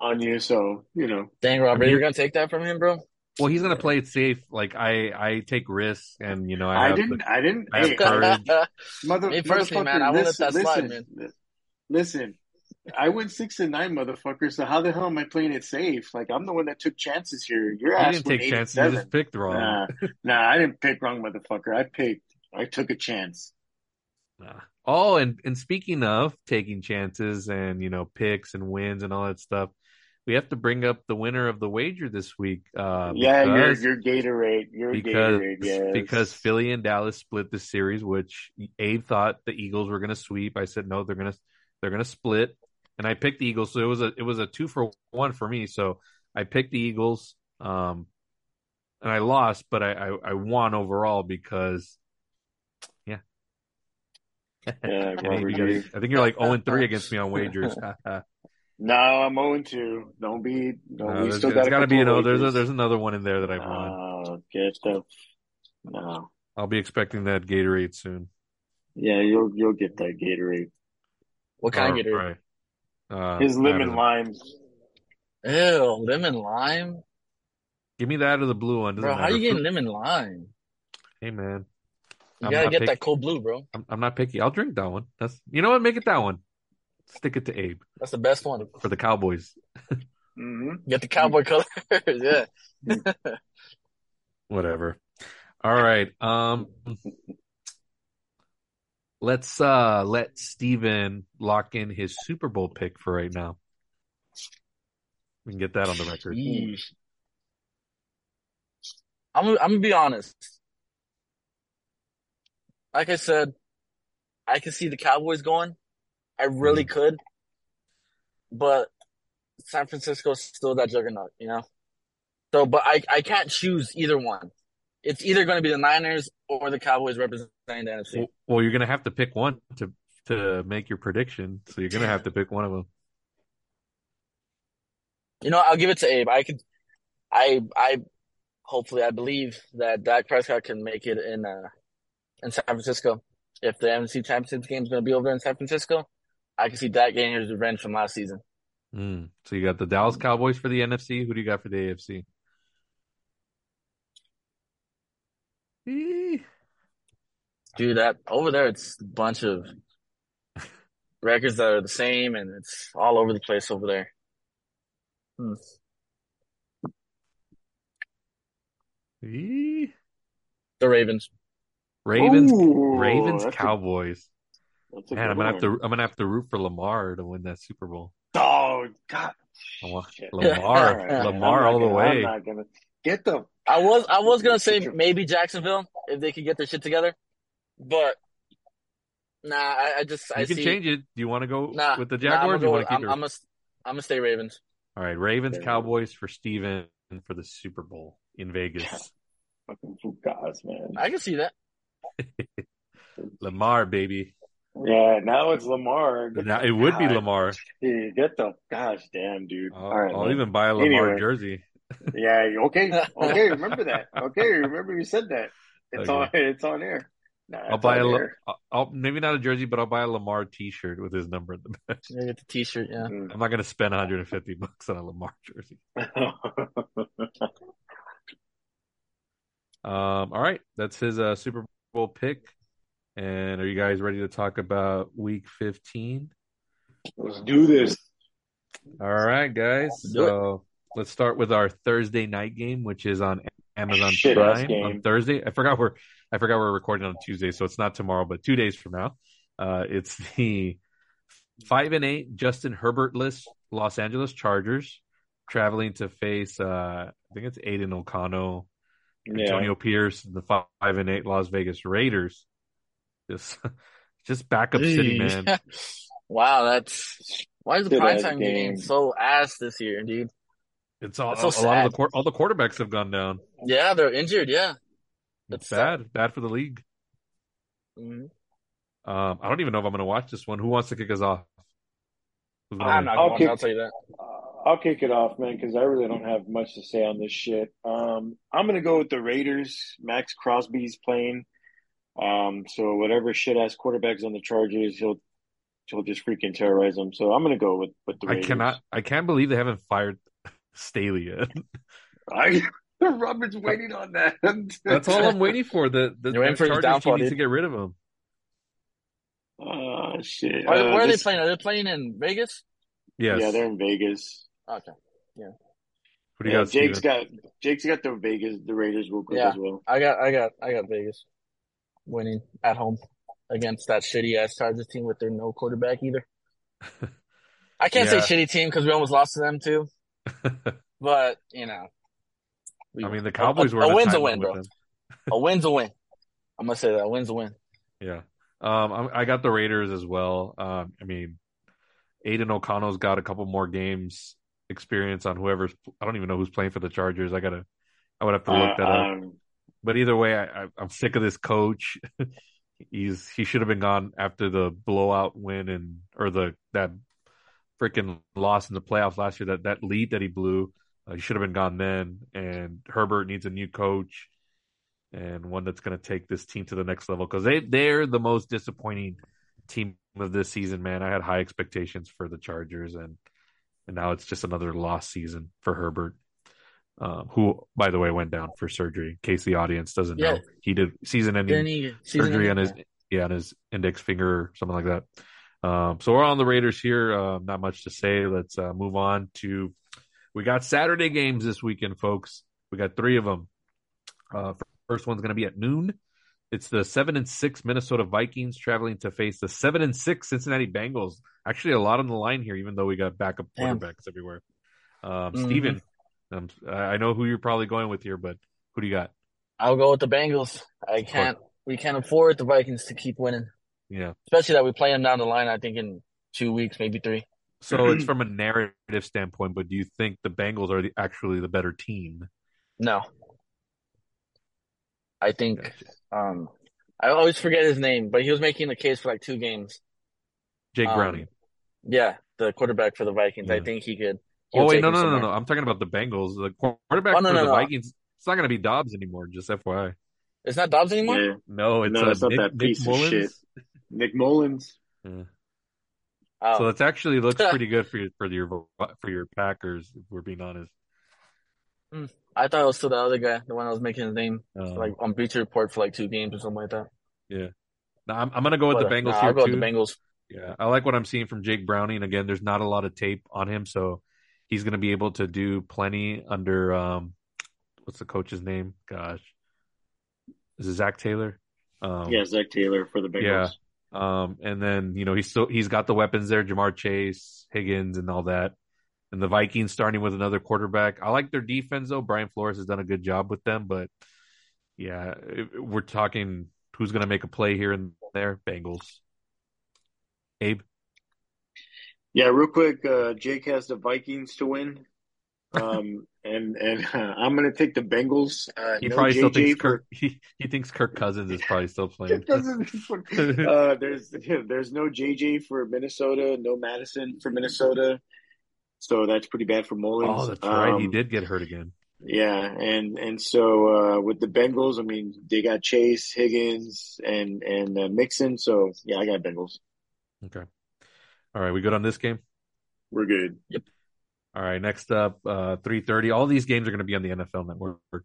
on you. So, you know, Dang, Robert, I mean- you're gonna take that from him, bro? Well, he's going to play it safe. Like I, I take risks, and you know, I, I, didn't, the- I didn't, I have hey, courage. mother, Me personally, man, I won't let listen, that slide, listen, Listen, I went six and nine, motherfucker. So how the hell am I playing it safe? Like I'm the one that took chances here. Your You ass didn't take eight chances. You seven. just picked wrong. Nah, nah, I didn't pick wrong, motherfucker. I picked. I took a chance. Nah. Oh, and and speaking of taking chances and you know picks and wins and all that stuff, we have to bring up the winner of the wager this week. Uh, yeah, because, your your Gatorade, your because Gatorade, yes. because Philly and Dallas split the series, which Abe thought the Eagles were going to sweep. I said no, they're gonna they're gonna split, and I picked the Eagles. So it was a it was a two for one for me. So I picked the Eagles, um, and I lost, but I I, I won overall because. Yeah, yeah, you you- I think you're like 0 and 3 against me on wagers. no, No, I'm 0 2. Don't be. No, we there's, still there's got gotta be couple another. There's a, there's another one in there that I've won. Oh, get the. No. I'll be expecting that Gatorade soon. Yeah, you'll you'll get that Gatorade. what kind All of Gatorade? right. Uh, His lemon the- lime. Ew, lemon lime, Give me that or the blue one. Doesn't bro. How matter. you getting lemon lime? Hey man, You I'm gotta get picky. that cold blue, bro. I'm, I'm not picky. I'll drink that one. That's you know what? Make it that one. Stick it to Abe That's the best one. for the Cowboys. hmm Get the cowboy colors. yeah. Whatever. All right. Um, let's uh let Steven lock in his Super Bowl pick for right now. We can get that on the record. Yeesh. I'm I'm gonna be honest. Like I said, I can see the Cowboys going. I really could, but San Francisco's still that juggernaut, you know. So, but I I can't choose either one. It's either going to be the Niners or the Cowboys representing the NFC. Well, well, you're gonna have to pick one to to make your prediction. So you're gonna have to pick one of them. You know, I'll give it to Abe. I could, I, I, hopefully, I believe that Dak Prescott can make it in, uh, in San Francisco. If the NFC Championship game is going to be over in San Francisco, I can see Dak getting his revenge from last season. Mm. So you got the Dallas Cowboys for the NFC. Who do you got for the AFC? Dude, that over there, it's a bunch of records that are the same, and it's all over the place over there. Hmm. The Ravens. Ravens, Ooh, Ravens, that's a- Cowboys. That's Man, I'm gonna have to. I'm gonna have to root for Lamar to win that Super Bowl. Oh God. I. Lamar, Lamar I'm all the gonna- I'm way. not gonna get the. I was, I was gonna say maybe Jacksonville if they could get their shit together, but nah, I, I just, I can see. change it. Do you want to go Nah, with the nah, I'm Jaguars? gonna go you want to keep I'm. I'm gonna, I'm gonna stay Ravens. All right, Ravens, Okay. Cowboys for Steven for the Super Bowl in Vegas. fucking Fugazi, man. I can see that. Lamar, baby. Yeah, now it's Lamar. Get Now, the- it would be Lamar. dude, Get the gosh damn, dude. I'll, All right, I'll man. even buy a Lamar Anyway. jersey. Yeah, okay, okay. Remember that. Okay, remember you said that. It's Okay. on. It's on air. Nah, I'll buy a. on La- air. I'll- I'll maybe not a jersey, but I'll buy a Lamar T-shirt with his number in the back. You get the T-shirt. Yeah. Mm. I'm not gonna spend 150 bucks on a Lamar jersey. Um, all right, that's his uh, Super Bowl pick. And are you guys ready to talk about Week 15? Let's do this. All right, guys. So let's start with our Thursday night game, which is on Amazon Shit-ass Prime on Thursday. I forgot we're I forgot we're recording on Tuesday, so it's not tomorrow, but two days from now. Uh, it's the five and eight Justin Herbertless Los Angeles Chargers traveling to face uh, I think it's Aidan O'Connell, Yeah. Antonio Pierce, the five and eight Las Vegas Raiders. Just just backup city, man. wow, that's why is the Good ass primetime game. game so ass this year, dude? It's all so a lot of the all the quarterbacks have gone down. Yeah, they're injured. Yeah. It's That's bad, bad for the league. Mhm. Um, I don't even know if I'm going to watch this one. Who wants to kick us off? I'm not I'll kick- I'll tell you that. Uh, I'll kick it off, man, because I really don't have much to say on this shit. Um, I'm gonna go with the Raiders. Maxx Crosby's playing. Um, so whatever shit ass quarterbacks on the Chargers, he'll he'll just freaking terrorize them. So I'm gonna go with with the Raiders. I cannot. I can't believe they haven't fired Staley yet. I Robert's waiting on that. That's all I'm waiting for. The the, the for his Chargers downfall, team needs to get rid of him. Oh shit. Where, Uh, where are this- they playing? Are they playing in Vegas? Yes. Yeah, they're in Vegas. Okay. Yeah. What do you Yeah, got, Jake's Steven? got Jake's got the Vegas, the Raiders real quick Yeah. as well. I got, I got, I got Vegas winning at home against that shitty ass Chargers team with their no quarterback either. I can't Yeah. say shitty team because we almost lost to them too, but you know, we- I mean, the Cowboys a, were a a win's a win, bro. them. A win's a win. I'm gonna say that a win's a win. Yeah. Um, I, I got the Raiders as well. Um, I mean, Aidan O'Connell's got a couple more games experience on whoever's. I don't even know who's playing for the Chargers. I gotta. I would have to look that Uh, up. But either way, I, I'm sick of this coach. He's he should have been gone after the blowout win and or the that freaking loss in the playoffs last year. That that lead that he blew, uh, he should have been gone then. And Herbert needs a new coach and one that's going to take this team to the next level because they they're the most disappointing team of this season. Man, I had high expectations for the Chargers and and now it's just another lost season for Herbert um, who, by the way, went down for surgery. In case the audience doesn't Yeah. know, he did season-ending he? season surgery on his yeah on his index finger or something like that. Um, so we're on the Raiders here. Uh, not much to say. Let's uh, move on to. We got Saturday games this weekend, folks. We got three of them. Uh, first one's going to be at noon. It's the seven and six Minnesota Vikings traveling to face the seven and six Cincinnati Bengals. Actually, a lot on the line here, even though we got backup Damn. quarterbacks everywhere. Um, Mhm. Steven, um, I I know who you're probably going with here, but who do you got? I'll go with the Bengals. I can't. We can't afford the Vikings to keep winning, Yeah. especially that we play them down the line. I think in two weeks, maybe three. So it's from a narrative standpoint, but do you think the Bengals are the, actually the better team? No, I think. Um, I always forget his name, but he was making the case for like two games. Jake Um, Browning. Yeah, the quarterback for the Vikings. I think he could. Oh he'll wait, no, no, no, no, no. I'm talking about the Bengals. The quarterback Oh, no, for no, the no. Vikings. It's not going to be Dobbs anymore. Just FYI. It's not Dobbs anymore. yeah, No, it's, No, uh, it's not Nick, that Nick piece of Mullens. shit. Nick Mullens. Yeah. Oh, So it's actually looks pretty good for your for your for your Packers. If we're being honest. I thought it was still the other guy, the one that was making his name Um, like on Bleacher Report for like two games or something like that. Yeah, no, I'm, I'm going to go with But, the uh, Bengals nah, here I'll go too. with the Bengals. Yeah, I like what I'm seeing from Jake Browning. Again, there's not a lot of tape on him, so he's going to be able to do plenty under um, what's the coach's name? Gosh, is it Zac Taylor? Um, yeah, Zac Taylor for the Bengals. Yeah. Um, and then you know he's still he's got the weapons there, Ja'Marr Chase, Higgins, and all that. And the Vikings starting with another quarterback. I like their defense though. Brian Flores has done a good job with them, but yeah, we're talking who's going to make a play here and there. Bengals. Abe. Yeah, real quick, uh, Jake has the Vikings to win. Um, and and uh, I'm gonna take the Bengals. Uh, He no probably still thinks for- Kirk. He, he thinks Kirk Cousins is probably still playing. uh, there's there's no JJ for Minnesota, no Madison for Minnesota, so that's pretty bad for Mullens. oh, that's right. He Um, did get hurt again. Yeah, and and so uh, with the Bengals, I mean, they got Chase, Higgins, and and uh, Mixon. So yeah, I got Bengals. Okay. All right, we good on this game? We're good. Yep. All right, next up, uh, three thirty. All these games are going to be on the NFL Network.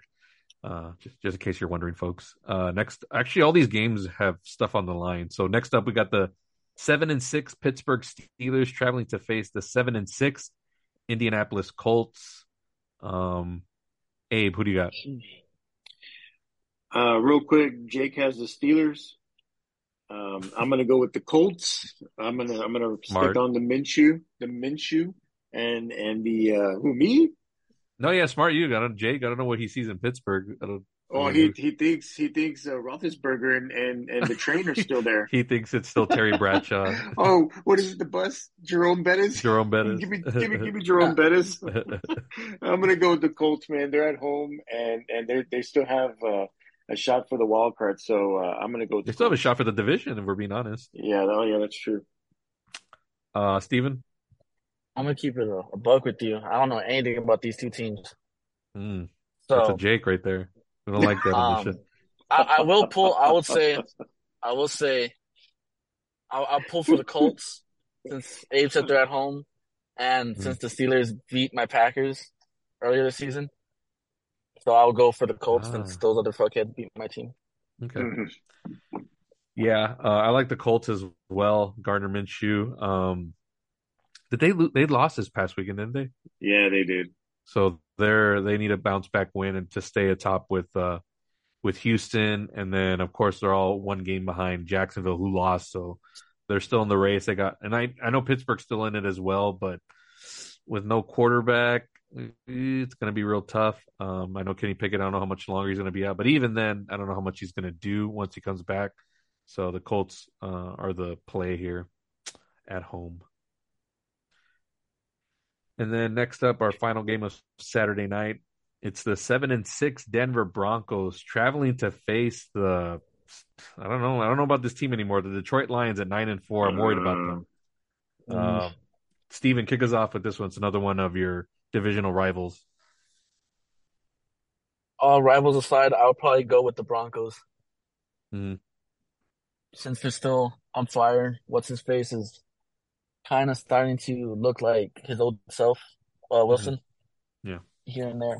Uh, just, just in case you're wondering, folks. Uh, next, actually, all these games have stuff on the line. So next up, we got the seven and six Pittsburgh Steelers traveling to face the seven and six Indianapolis Colts. Um, Abe, who do you got? Uh, real quick, Jake has the Steelers. Um, I'm gonna go with the Colts. I'm gonna I'm gonna stick on the Minshew, the Minshew, and and the uh, who me? No, yeah, smart. You got Jake. I don't know what he sees in Pittsburgh. I don't, Oh, he he thinks he thinks uh, Roethlisberger and and and the trainer's still there. he thinks it's still Terry Bradshaw, Oh, what is it? The bus? Jerome Bettis. Jerome Bettis. Give me, give me, give me Jerome Bettis. I'm gonna go with the Colts, man. They're at home and and they they still have uh, a shot for the wild card. So uh, I'm gonna go. They still have a shot for the division, if we're being honest. Yeah, oh yeah, that's true. Uh, Steven? I'm gonna keep it a, a buck with you. I don't know anything about these two teams, Mm, that's a so Jake right there. We don't like that um. I, I will pull. I would say, I will say, I'll, I'll pull for the Colts since Abe said they're at home, and Mhm. since the Steelers beat my Packers earlier this season, so I'll go for the Colts Ah. since those other fuckheads beat my team. Okay. Mhm. Yeah, uh, I like the Colts as well. Gardner Minshew. Um, did they lo- they lost this past weekend, didn't they? Yeah, they did. So they're they need a bounce back win and to stay atop with uh with Houston, and then of course they're all one game behind Jacksonville, who lost. So they're still in the race. They got, and I I know Pittsburgh's still in it as well, but with no quarterback, it's going to be real tough. Um, I know Kenny Pickett. I don't know how much longer he's going to be out, but even then, I don't know how much he's going to do once he comes back. So the Colts uh, are the play here at home. And then next up, our final game of Saturday night. It's the seven and six Denver Broncos traveling to face the. I don't know. I don't know about this team anymore. The Detroit Lions at nine and four. I'm worried about them. Uh, Steven, kick us off with this one. It's another one of your divisional rivals. All rivals aside, I'll probably go with the Broncos. Mhm. Since they're still on fire, what's his face is kind of starting to look like his old self, uh, Wilson. Yeah. Here and there.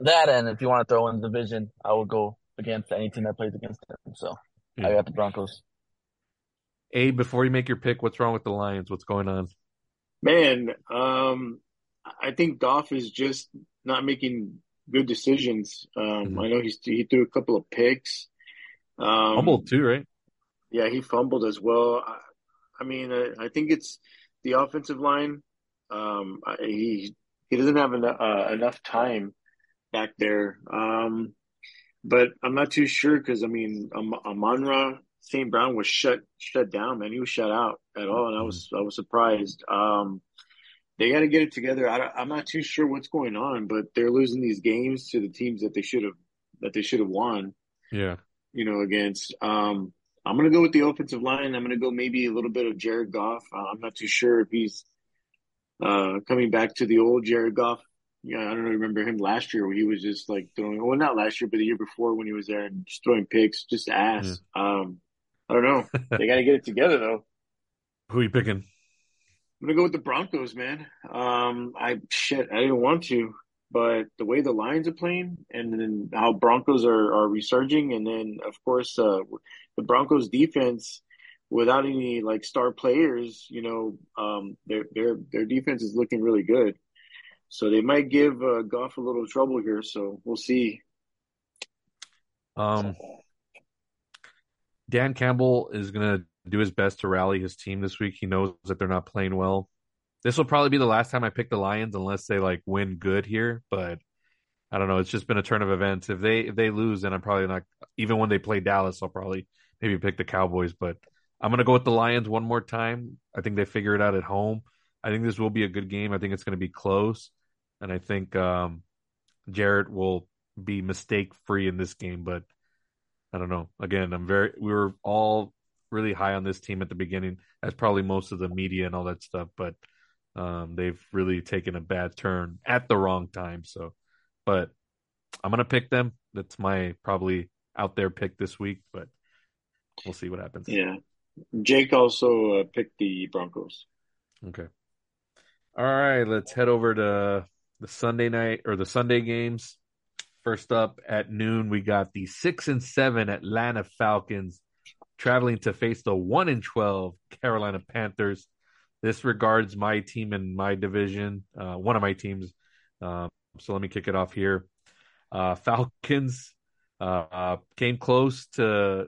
That, and if you want to throw in the division, I would go against any team that plays against them. So I got the Broncos. Abe, before you make your pick, what's wrong with the Lions? What's going on? Man, um, I think Goff is just not making good decisions. Um, Mhm. I know he's he threw a couple of picks. Um, Humbled too, right? Yeah, he fumbled as well. I, I mean, I, I think it's the offensive line. Um, I, he he doesn't have enough uh, enough time back there. Um, but I'm not too sure because I mean, Am- Amon-Ra St. Brown was shut shut down, man. He was shut out at all, and I was I was surprised. Um, they got to get it together. I, I'm not too sure what's going on, but they're losing these games to the teams that they should have that they should have won Yeah. you know, against. Um, I'm going to go with the offensive line. I'm going to go maybe a little bit of Jared Goff. Uh, I'm not too sure if he's uh, coming back to the old Jared Goff. Yeah, I don't know, remember him last year where he was just like throwing, well, not last year, but the year before when he was there and just throwing picks, just ass. Um, I don't know. They got to get it together though. Who are you picking? Gonna go with the Broncos, man. Um, I shit, I didn't want to, but the way the Lions are playing, and then how Broncos are are resurging, and then of course uh, the Broncos defense, without any like star players, you know, um, their their their defense is looking really good. So they might give uh, Goff a little trouble here. So we'll see. Um, Dan Campbell is to do his best to rally his team this week. He knows that they're not playing well. This will probably be the last time I pick the Lions unless they like win good here, but I don't know. It's just been a turn of events. If they if they lose, then I'm probably not even when they play Dallas, I'll probably maybe pick the Cowboys, but I'm to go with the Lions one more time. I think they figure it out at home. I think this will be a good game. I think it's to be close. and I think um, Jared will be mistake free in this game. But I don't know. Again, I'm very. We were all really high on this team at the beginning, as probably most of the media and all that stuff. But um, they've really taken a bad turn at the wrong time. So, but I'm gonna pick them. That's my probably out there pick this week, but we'll see what happens. Yeah, Jake also uh, picked the Broncos. Okay. All right, let's head over to the Sunday night or the Sunday games. First up at noon, we got the six and seven Atlanta Falcons traveling to face the one in twelve Carolina Panthers. This regards my team in my division, uh, one of my teams. Uh, so let me kick it off here. Uh, Falcons uh, came close to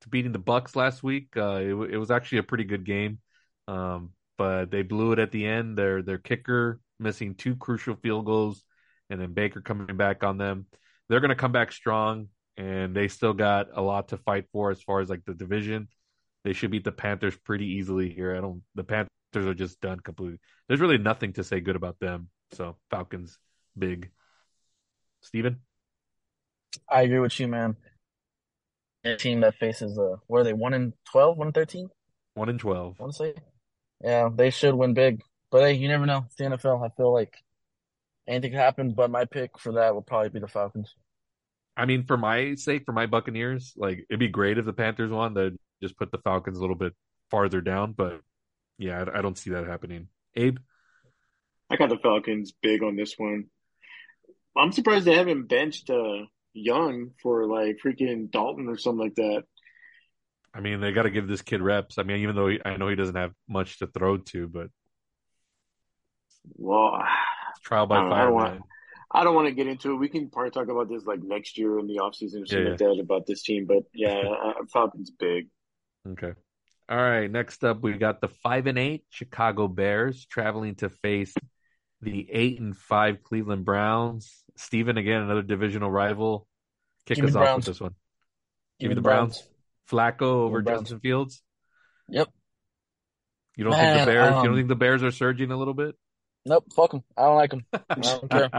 to beating the Bucs last week. Uh, it, it, was actually a pretty good game, um, but they blew it at the end. Their their kicker missing two crucial field goals, and then Baker coming back on them. They're going to come back strong, and they still got a lot to fight for as far as like the division. They should beat the Panthers pretty easily here. I don't. The Panthers are just done completely. There's really nothing to say good about them. So Falcons big. Steven? I agree with you, man. A team that faces uh what are they, one in 12, one in 13? One in 12. I want to say. Yeah, they should win big. But hey, you never know. It's the NFL. I feel like anything could happen, but my pick for that would probably be the Falcons. I mean, for my sake, for my Buccaneers, like it'd be great if the Panthers won. They'd just put the Falcons a little bit farther down, but yeah, I, I don't see that happening. Abe, I got the Falcons big on this one. I'm surprised they haven't benched uh, Young for like freaking Dalton or something like that. I mean, they got to give this kid reps. I mean, even though he, I know he doesn't have much to throw to, but well, trial by fire. I don't, want, I don't want to get into it. We can probably talk about this like next year in the offseason or something yeah, like that about this team. But yeah, Falcons big. Okay. All right. Next up, we got the five and eight Chicago Bears traveling to face the eight and five Cleveland Browns. Steven, again, another divisional rival. Kick Give us off Browns. with this one. Give, Give me the Browns. Browns. Flacco over Justin Fields. Yep. You don't Man, think the Bears? Um, you don't think the Bears are surging a little bit? Nope. Fuck them. I don't like them. I don't care.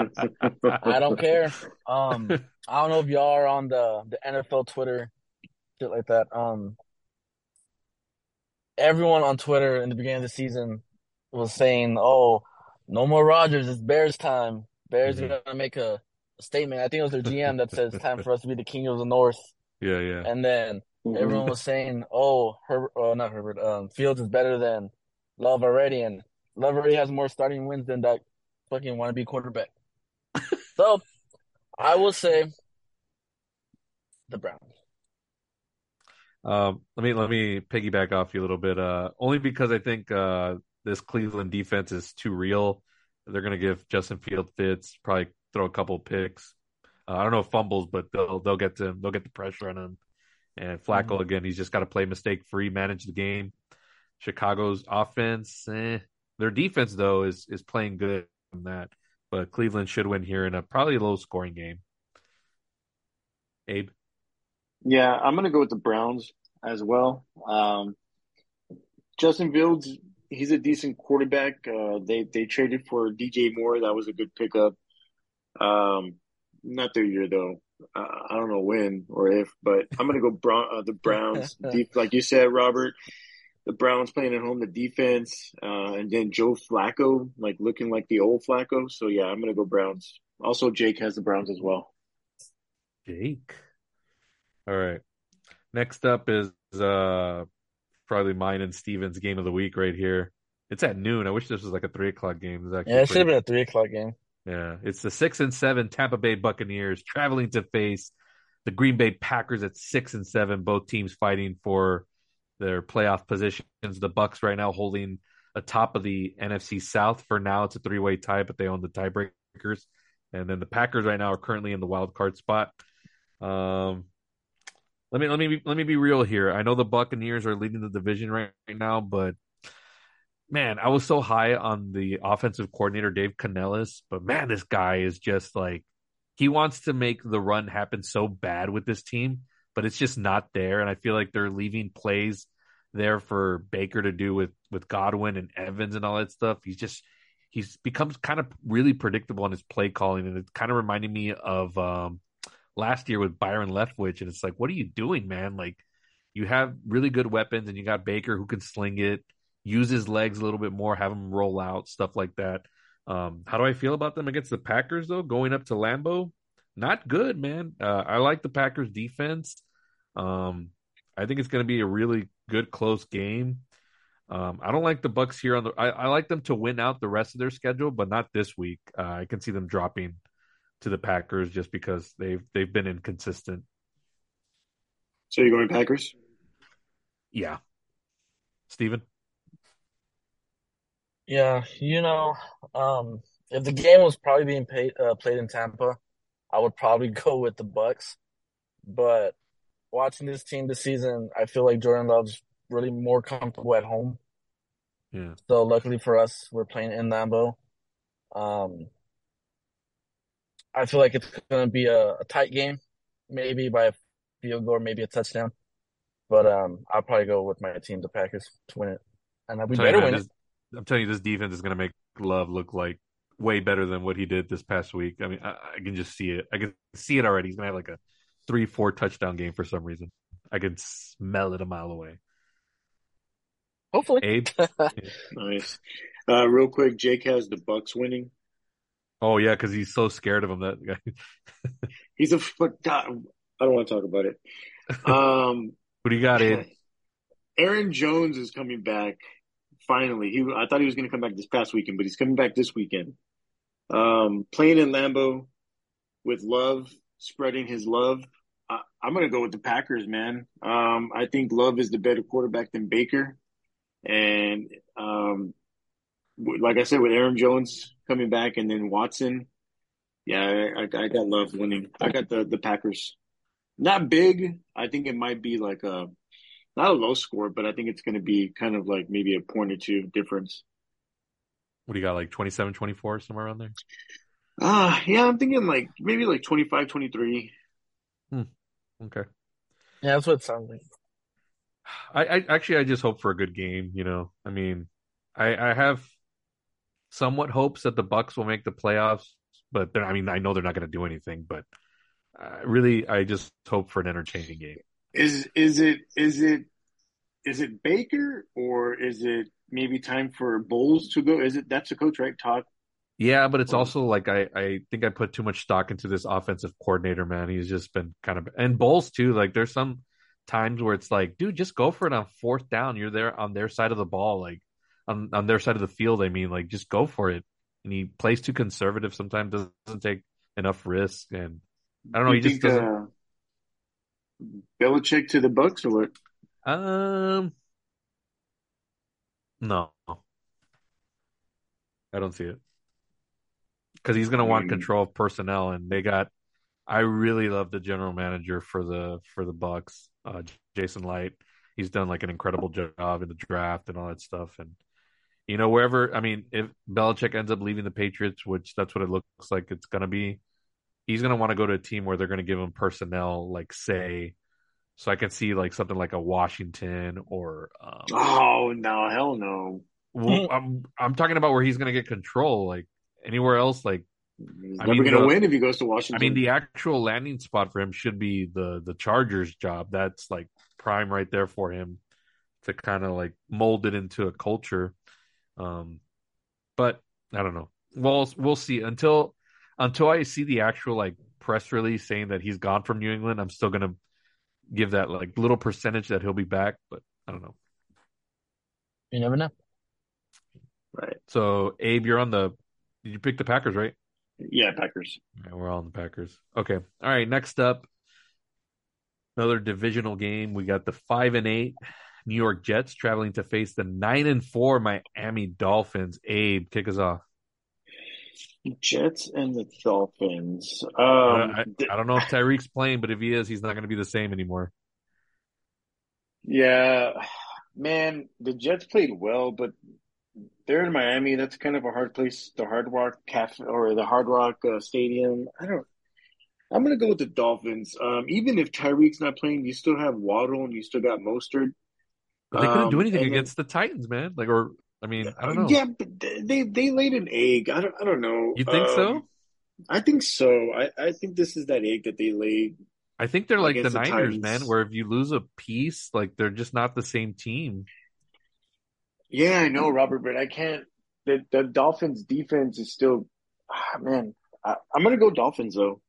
I don't care. Um, I don't know if y'all are on the the NFL Twitter, shit like that. Um, everyone on Twitter in the beginning of the season was saying, "Oh, no more Rodgers. It's Bears time. Bears mm-hmm. are gonna make a, a, statement. I think it was their GM that says it's time for us to be the king of the North. Yeah, yeah. And then everyone was saying, "Oh, Herbert, oh, not Herbert. Um, Fields is better than Love already, and Love has more starting wins than that fucking wannabe quarterback." so, I will say the Browns. Um, let me let me piggyback off you a little bit. Uh, only because I think uh, this Cleveland defense is too real. They're going to give Justin Field fits, probably throw a couple picks. Uh, I don't know if fumbles, but they'll they'll get to they'll get the pressure on him. And Flacco mm-hmm. again, he's just got to play mistake free, manage the game. Chicago's offense, eh. Their defense though is is playing good on that, but Cleveland should win here in a probably low scoring game. Abe, yeah, I'm gonna go with the Browns as well. Um, Justin Fields he's a decent quarterback. Uh, they they traded for DJ Moore. That was a good pickup. Um, not their year though. Uh, I don't know when or if, but I'm gonna go Brown, uh, the Browns. deep, like you said, Robert. The Browns playing at home, the defense, uh, and then Joe Flacco, like looking like the old Flacco. So yeah, I'm gonna go Browns. Also, Jake has the Browns as well. Jake. All right. Next up is uh probably mine and Steven's game of the week right here. It's at noon. I wish this was like a three o'clock game. Yeah, it should have been a three o'clock game. Yeah, it's the six and seven Tampa Bay Buccaneers traveling to face the Green Bay Packers at six and seven. Both teams fighting for their playoff positions. The Bucs right now holding atop of the NFC South for now. It's a three way tie, but they own the tiebreakers. And then the Packers right now are currently in the wild card spot. Um, let me let me be, let me be real here. I know the Buccaneers are leading the division right, right now, but man, I was so high on the offensive coordinator Dave Canales, but man, this guy is just like he wants to make the run happen so bad with this team, but it's just not there. And I feel like they're leaving plays there for Baker to do with with Godwin and Evans and all that stuff. He's just he's becomes kind of really predictable in his play calling, and it's kind of reminding me of um, last year with Byron Leftwich, and it's like, what are you doing, man? Like you have really good weapons, and you got Baker who can sling it, use his legs a little bit more, have him roll out, stuff like that. Um, how do I feel about them against the Packers though? Going up to Lambeau, not good, man. Uh, I like the Packers defense. Um, I think it's going to be a really good close game. Um, I don't like the Bucs here on the. I, I, like them to win out the rest of their schedule, but not this week. Uh, I can see them dropping to the Packers just because they've they've been inconsistent. So you're going Packers? Yeah, Steven? Yeah, you know, um, if the game was probably being paid, uh, played in Tampa, I would probably go with the Bucs. But watching this team this season, I feel like Jordan Love's really more comfortable at home. Yeah. So luckily for us, we're playing in Lambeau. Um, I feel like it's going to be a, a, tight game, maybe by a field goal, maybe a touchdown. But um, I'll probably go with my team, the Packers, to win it, and we better win it. I'm telling you, this defense is going to make Love look like way better than what he did this past week. I mean, I, I can just see it. I can see it already. He's going to have like a three, four touchdown game for some reason. I can smell it a mile away. Hopefully. Abe. nice. Uh, real quick, Jake has the Bucs winning. Oh yeah, because he's so scared of him. That guy. he's a. God, I don't want to talk about it. Um, what do you got, Abe? Aaron Jones is coming back. Finally, he. I thought he was going to come back this past weekend, but he's coming back this weekend. Um, playing in Lambeau with Love, spreading his love. I, am going to go with the Packers, man. Um, I think Love is the better quarterback than Baker. And um, like I said, with Aaron Jones coming back and then Watson, yeah, I, I, I got love winning. I got the the Packers. Not big. I think it might be like a not a low score, but I think it's going to be kind of like maybe a point or two difference. What do you got, like 27, 24, somewhere around there? Ah, uh, yeah, I'm thinking like maybe like 25, 23. Hmm. Okay. Yeah, that's what it sounds like. I, I actually I just hope for a good game. You know, I mean, I I have somewhat hopes that the Bucs will make the playoffs, but I mean I know they're not going to do anything. But uh, really, I just hope for an entertaining game. Is is it is it is it Baker or is it maybe time for Bowles to go? Is it that's the coach, right? Todd. Yeah, but it's also like I, I think I put too much stock into this offensive coordinator, man. He's just been kind of and Bowles too. Like there's some times where it's like, dude, just go for it on fourth down. You're there on their side of the ball, like on on their side of the field. I mean, like just go for it. And he plays too conservative. Sometimes doesn't take enough risk, and I don't know. he just doesn't. Uh, Belichick to the Bucs or what? Um, no, I don't see it because he's going to want mm. control of personnel, and they got I really love the general manager for the for the Bucs, uh, Jason Licht. He's done like an incredible job in the draft and all that stuff. And you know, wherever I mean, if Belichick ends up leaving the Patriots, which that's what it looks like it's going to be, he's going to want to go to a team where they're going to give him personnel, like say. So I can see like something like a Washington or. Um, oh no! Hell no! Well, I'm I'm talking about where he's going to get control. Like anywhere else, like He's I never going to win if he goes to Washington. I mean, the actual landing spot for him should be the the Chargers job. That's like prime right there for him to kind of like mold it into a culture. Um, but I don't know. Well, we'll see until until I see the actual like press release saying that he's gone from New England. I'm still gonna give that like little percentage that he'll be back, but I don't know. You never know. Right. So, Abe, you're on the. Did you pick the Packers, right? Yeah, Packers. Yeah, we're all in the Packers. Okay. All right. Next up, another divisional game. We got the five and eight New York Jets traveling to face the nine and four Miami Dolphins. Abe, kick us off. Jets and the Dolphins. Um, I, I, don't know if Tyreek's playing, but if he is, he's not going to be the same anymore. Yeah, man, the Jets played well, but they're in Miami. That's kind of a hard place, the Hard Rock Cafe or the Hard Rock uh, Stadium. I don't. I'm gonna go with the Dolphins. Um, even if Tyreek's not playing, you still have Waddle and you still got Mostert. But they couldn't um, do anything against then, the Titans, man. Like or I mean, I don't know. Yeah, but they they laid an egg. I don't I don't know. You think Um, so? I think so. I, I think this is that egg that they laid. I think they're like the Niners, man, where if you lose a piece, like they're just not the same team. Yeah, I know, Robert, but I can't. The the Dolphins defense is still, ah, man. I, I'm gonna go Dolphins though.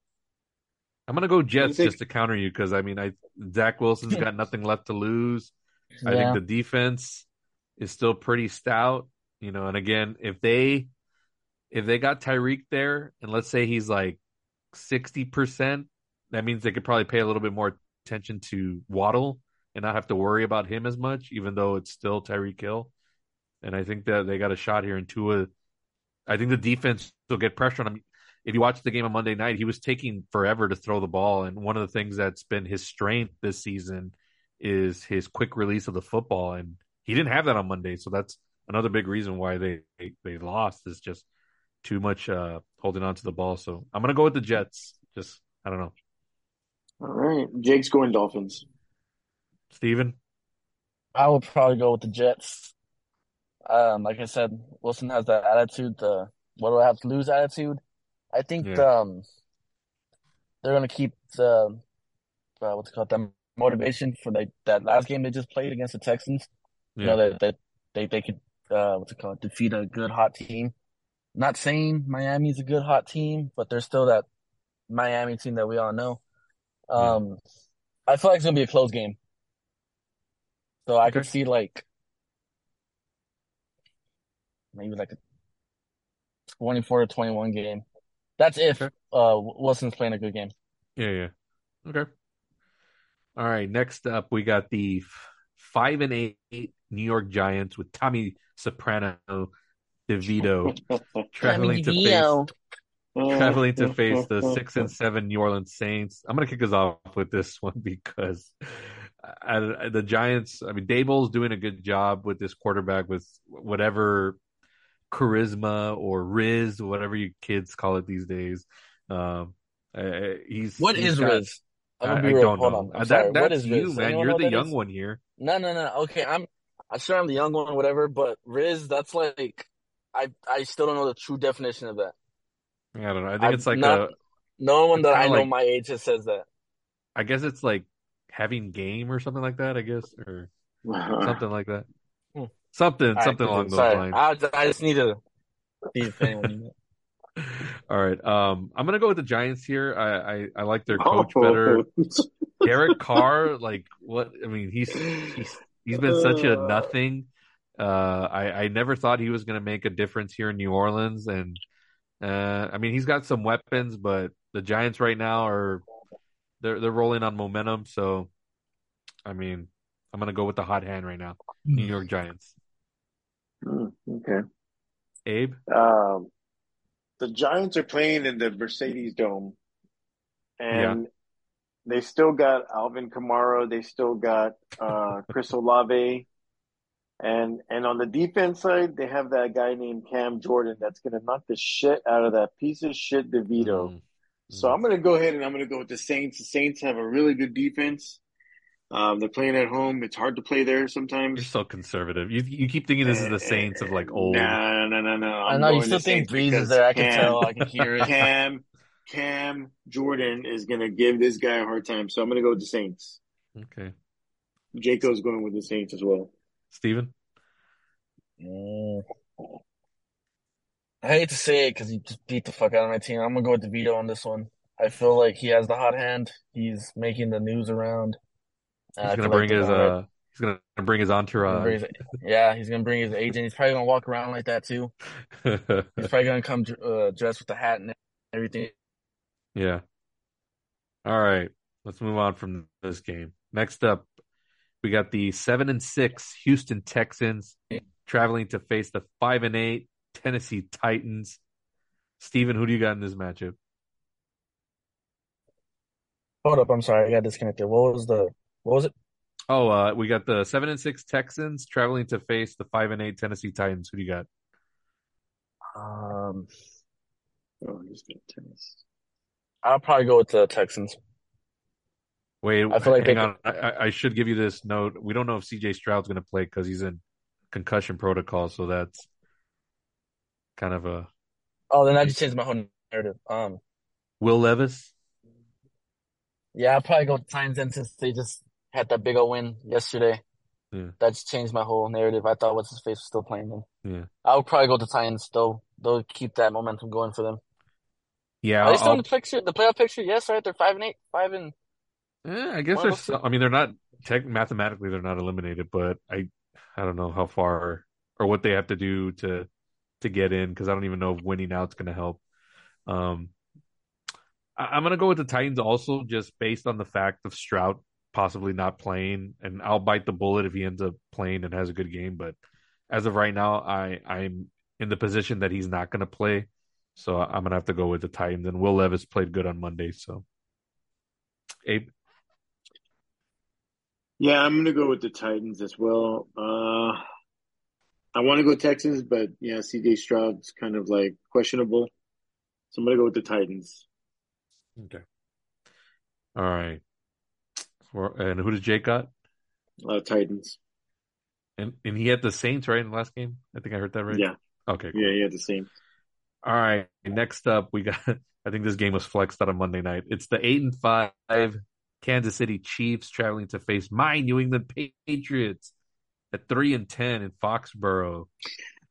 I'm gonna go Jets think- just to counter you because I mean, I Zach Wilson's got nothing left to lose. I Yeah. think the defense is still pretty stout, you know. And again, if they if they got Tyreek there, and let's say he's like sixty percent, that means they could probably pay a little bit more attention to Waddle and not have to worry about him as much, even though it's still Tyreek Hill. And I think that they got a shot here in Tua. I think the defense will get pressure on him. If you watch the game on Monday night, he was taking forever to throw the ball, and one of the things that's been his strength this season is his quick release of the football, and he didn't have that on Monday, so that's another big reason why they they, they lost is just too much uh, holding on to the ball. So I'm gonna go with the Jets. Just I don't know, All right, Jake's going Dolphins. Steven? I will probably go with the Jets. Um, like I said, Wilson has that attitude, the what do I have to lose attitude. I think Yeah. um they're gonna keep the uh, what's it called that motivation for like that last game they just played against the Texans. You know that that they they could uh what's it called defeat a good hot team. Not saying Miami's a good hot team, but they're still that Miami team that we all know. Yeah. Um, I feel like it's gonna be a close game. So I could see like maybe like a 24 to 21 game. That's if Okay. uh Wilson's playing a good game. Yeah, yeah. Okay. All right. Next up, we got the f- five and eight New York Giants with Tommy Soprano DeVito traveling to face traveling to face the six and seven New Orleans Saints. I'm gonna kick us off with this one because I, I- the Giants. I mean, Daboll's doing a good job with this quarterback with whatever charisma or Riz, whatever you kids call it these days. Um, uh, he's What he's is got- Riz? I'm I, gonna be I real. don't Hold know. on. Uh, sorry. That, that's is you, Riz? man. Anyone You're the young is? one here. No, no, no. Okay, I'm I'm sure I'm the young one, whatever, but Riz, that's like I I still don't know the true definition of that. I don't know. I think I've it's like not- a. No one that I know like- my age just says that. I guess it's like having game or something like that. I guess or something like that. Something, All right, something along those Sorry. lines. I, I just need to see if anyone knew. All right. Um, I'm gonna go with the Giants here. I I, I like their coach better. Derek Carr, like what? I mean, he's he's he's been such a nothing. Uh, I I never thought he was gonna make a difference here in New Orleans, and uh, I mean, he's got some weapons, but the Giants right now are they're they're rolling on momentum. So, I mean, I'm gonna go with the hot hand right now. New York Giants. Mm, okay. Abe. Um, the Giants are playing in the Mercedes Dome, and they still got Alvin Kamara. They still got uh, Chris Olave, and and on the defense side, they have that guy named Cam Jordan that's going to knock the shit out of that piece of shit DeVito. Mm. So I'm going to go ahead and I'm going to go with the Saints. The Saints have a really good defense. Um, they're playing at home. It's hard to play there sometimes. You're so conservative. You you keep thinking this is the Saints of like old. No, no, no, no. I I'm know you still think Saints Brees is there. I can Cam- tell. I can hear it. Cam Cam Jordan is gonna give this guy a hard time, so I'm gonna go with the Saints. Okay, Jaco's going with the Saints as well. Steven? Mm. I hate to say it because he just beat the fuck out of my team. I'm gonna go with DeVito on this one. I feel like he has the hot hand. He's making the news around. And He's gonna bring his uh. He's gonna bring his gonna entourage. bring his- yeah, he's gonna bring his agent. He's probably gonna walk around like that too. He's probably gonna come uh, dressed with the hat and everything. yeah. All right. Let's move on from this game. Next up, we got the seven and six Houston Texans traveling to face the five and eight Tennessee Titans. Steven, who do you got in this matchup? Hold up, I'm sorry, I got disconnected. What was the what was it? Oh, uh, we got the seven and six Texans traveling to face the five and eight Tennessee Titans. Who do you got? Um, Oh, he's got tennis. I'll probably go with the Texans. Wait, I feel like hang they on. I, I- I should give you this note. We don't know if CJ Stroud's going to play because he's in concussion protocol, so that's kind of a Oh, then I just changed my whole narrative. Um, Will Levis. yeah, I'll probably go with Titans then since they just had that big old win yesterday. Yeah. That changed my whole narrative. I thought what's his face was still playing then. Yeah, I would probably go to Titans. They'll they'll keep that momentum going for them. yeah. Are they still I'll- in the picture, the playoff picture? Yes, right. They're five and eight, five and Eh, I guess One they're. of so- I mean, they're not tech mathematically they're not eliminated, but I I don't know how far or what they have to do to to get in because I don't even know if winning out's going to help. Um, I, I'm going to go with the Titans also, just based on the fact of Stroud possibly not playing, and I'll bite the bullet if he ends up playing and has a good game. But as of right now, I I'm in the position that he's not going to play, so I'm going to have to go with the Titans. And Will Levis played good on Monday, so. Abe. Yeah, I'm gonna go with the Titans as well. Uh, I want to go Texans, but yeah, CJ Stroud's kind of like questionable, so I'm gonna go with the Titans. Okay. All right. For, and who does Jake got? Uh, Titans. And and he had the Saints right in the last game. I think I heard that right. Yeah, Okay. Cool. yeah, had the same. All right. Next up, we got. I think this game was flexed out on Monday night. It's the eight and five Kansas City Chiefs traveling to face my New England Patriots at three and ten in Foxborough.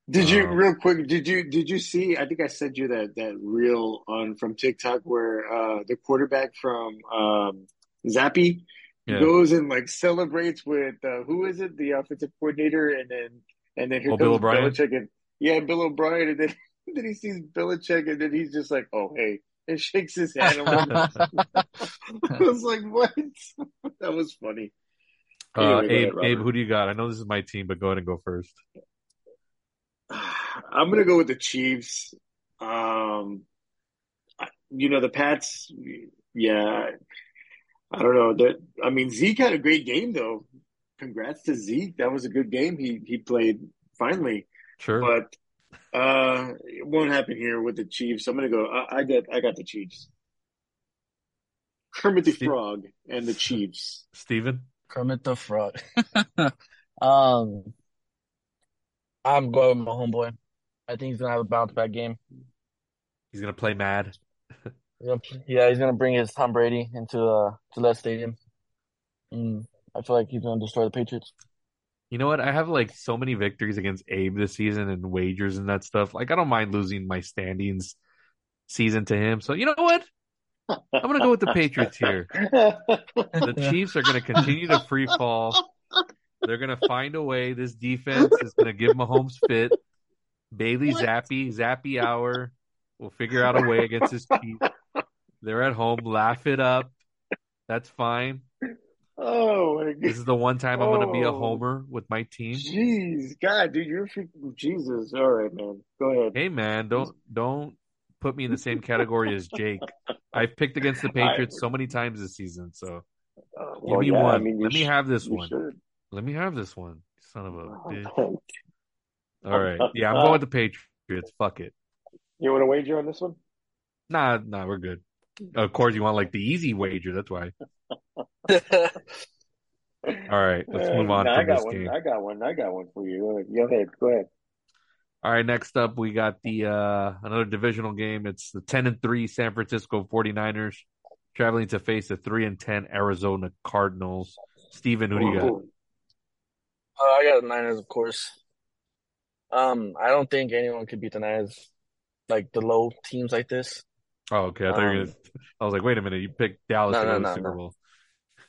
Did you Um, real quick? Did you did you see? I think I sent you that that reel on from TikTok where uh, the quarterback from um, Zappe Yeah. goes and like celebrates with uh, who is it? The offensive coordinator, and then and then here Oh, comes Bill O'Brien? Belichick, and yeah, Bill O'Brien, and then then he sees Belichick, and then he's just like, oh hey, and shakes his hand. a little bit. I was like, what? that was funny. Uh, Anyway, Abe, ahead, Abe, who do you got? I know this is my team, but go ahead and go first. I'm gonna go with the Chiefs. Um, you know the Pats. Yeah, I don't know that. I mean, Zeke had a great game though. Congrats to Zeke. That was a good game. He he played finally, Sure. but uh, it won't happen here with the Chiefs. I'm gonna go. I, I got I got the Chiefs. Kermit the Steve- Frog and the Chiefs. Steven? Kermit the Frog. um, I'm going with my homeboy. I think he's gonna have a bounce back game. He's gonna play mad. He's yeah, he's gonna bring his Tom Brady into uh Gillette Stadium. Mm, I feel like he's gonna destroy the Patriots. You know what? I have like so many victories against Abe this season and wagers and that stuff. Like I don't mind losing my standings season to him. So you know what? I'm gonna go with the Patriots here. The Chiefs are gonna continue to free fall. They're gonna find a way. This defense is gonna give Mahomes fit. Bailey Zappe, Zappe hour. We'll figure out a way against this Chiefs. They're at home. Laugh it up. That's fine. oh my This is the one time I'm gonna be a Oh. homer with my team. Jeez, God, dude, you're freaking Jesus. All right, man. Go ahead. Hey man, don't don't put me in the same category as Jake. I've picked against the Patriots so many times this season, so Uh, give me yeah, one. I mean, Let me have this one. should. Let me have this one. Son of a bitch. All right. Yeah, I'm going with the Patriots. Fuck it. You want to wager on this one? Nah, nah, we're good. Of course, you want like the easy wager. That's why. All right, let's move on I got this one. game. I got one. I got one for you. Go ahead. Go ahead. All right, next up we got the uh another divisional game. It's the 10 and 3 San Francisco 49ers traveling to face the 3 and 10 Arizona Cardinals. Steven, who do you got? Uh, I got the Niners, of course. Um, I don't think anyone could beat the Niners, like the low teams like this. Oh, okay. I thought you were Um, gonna I was like, wait a minute, you picked Dallas No, to go no, to the no, Super. Bowl.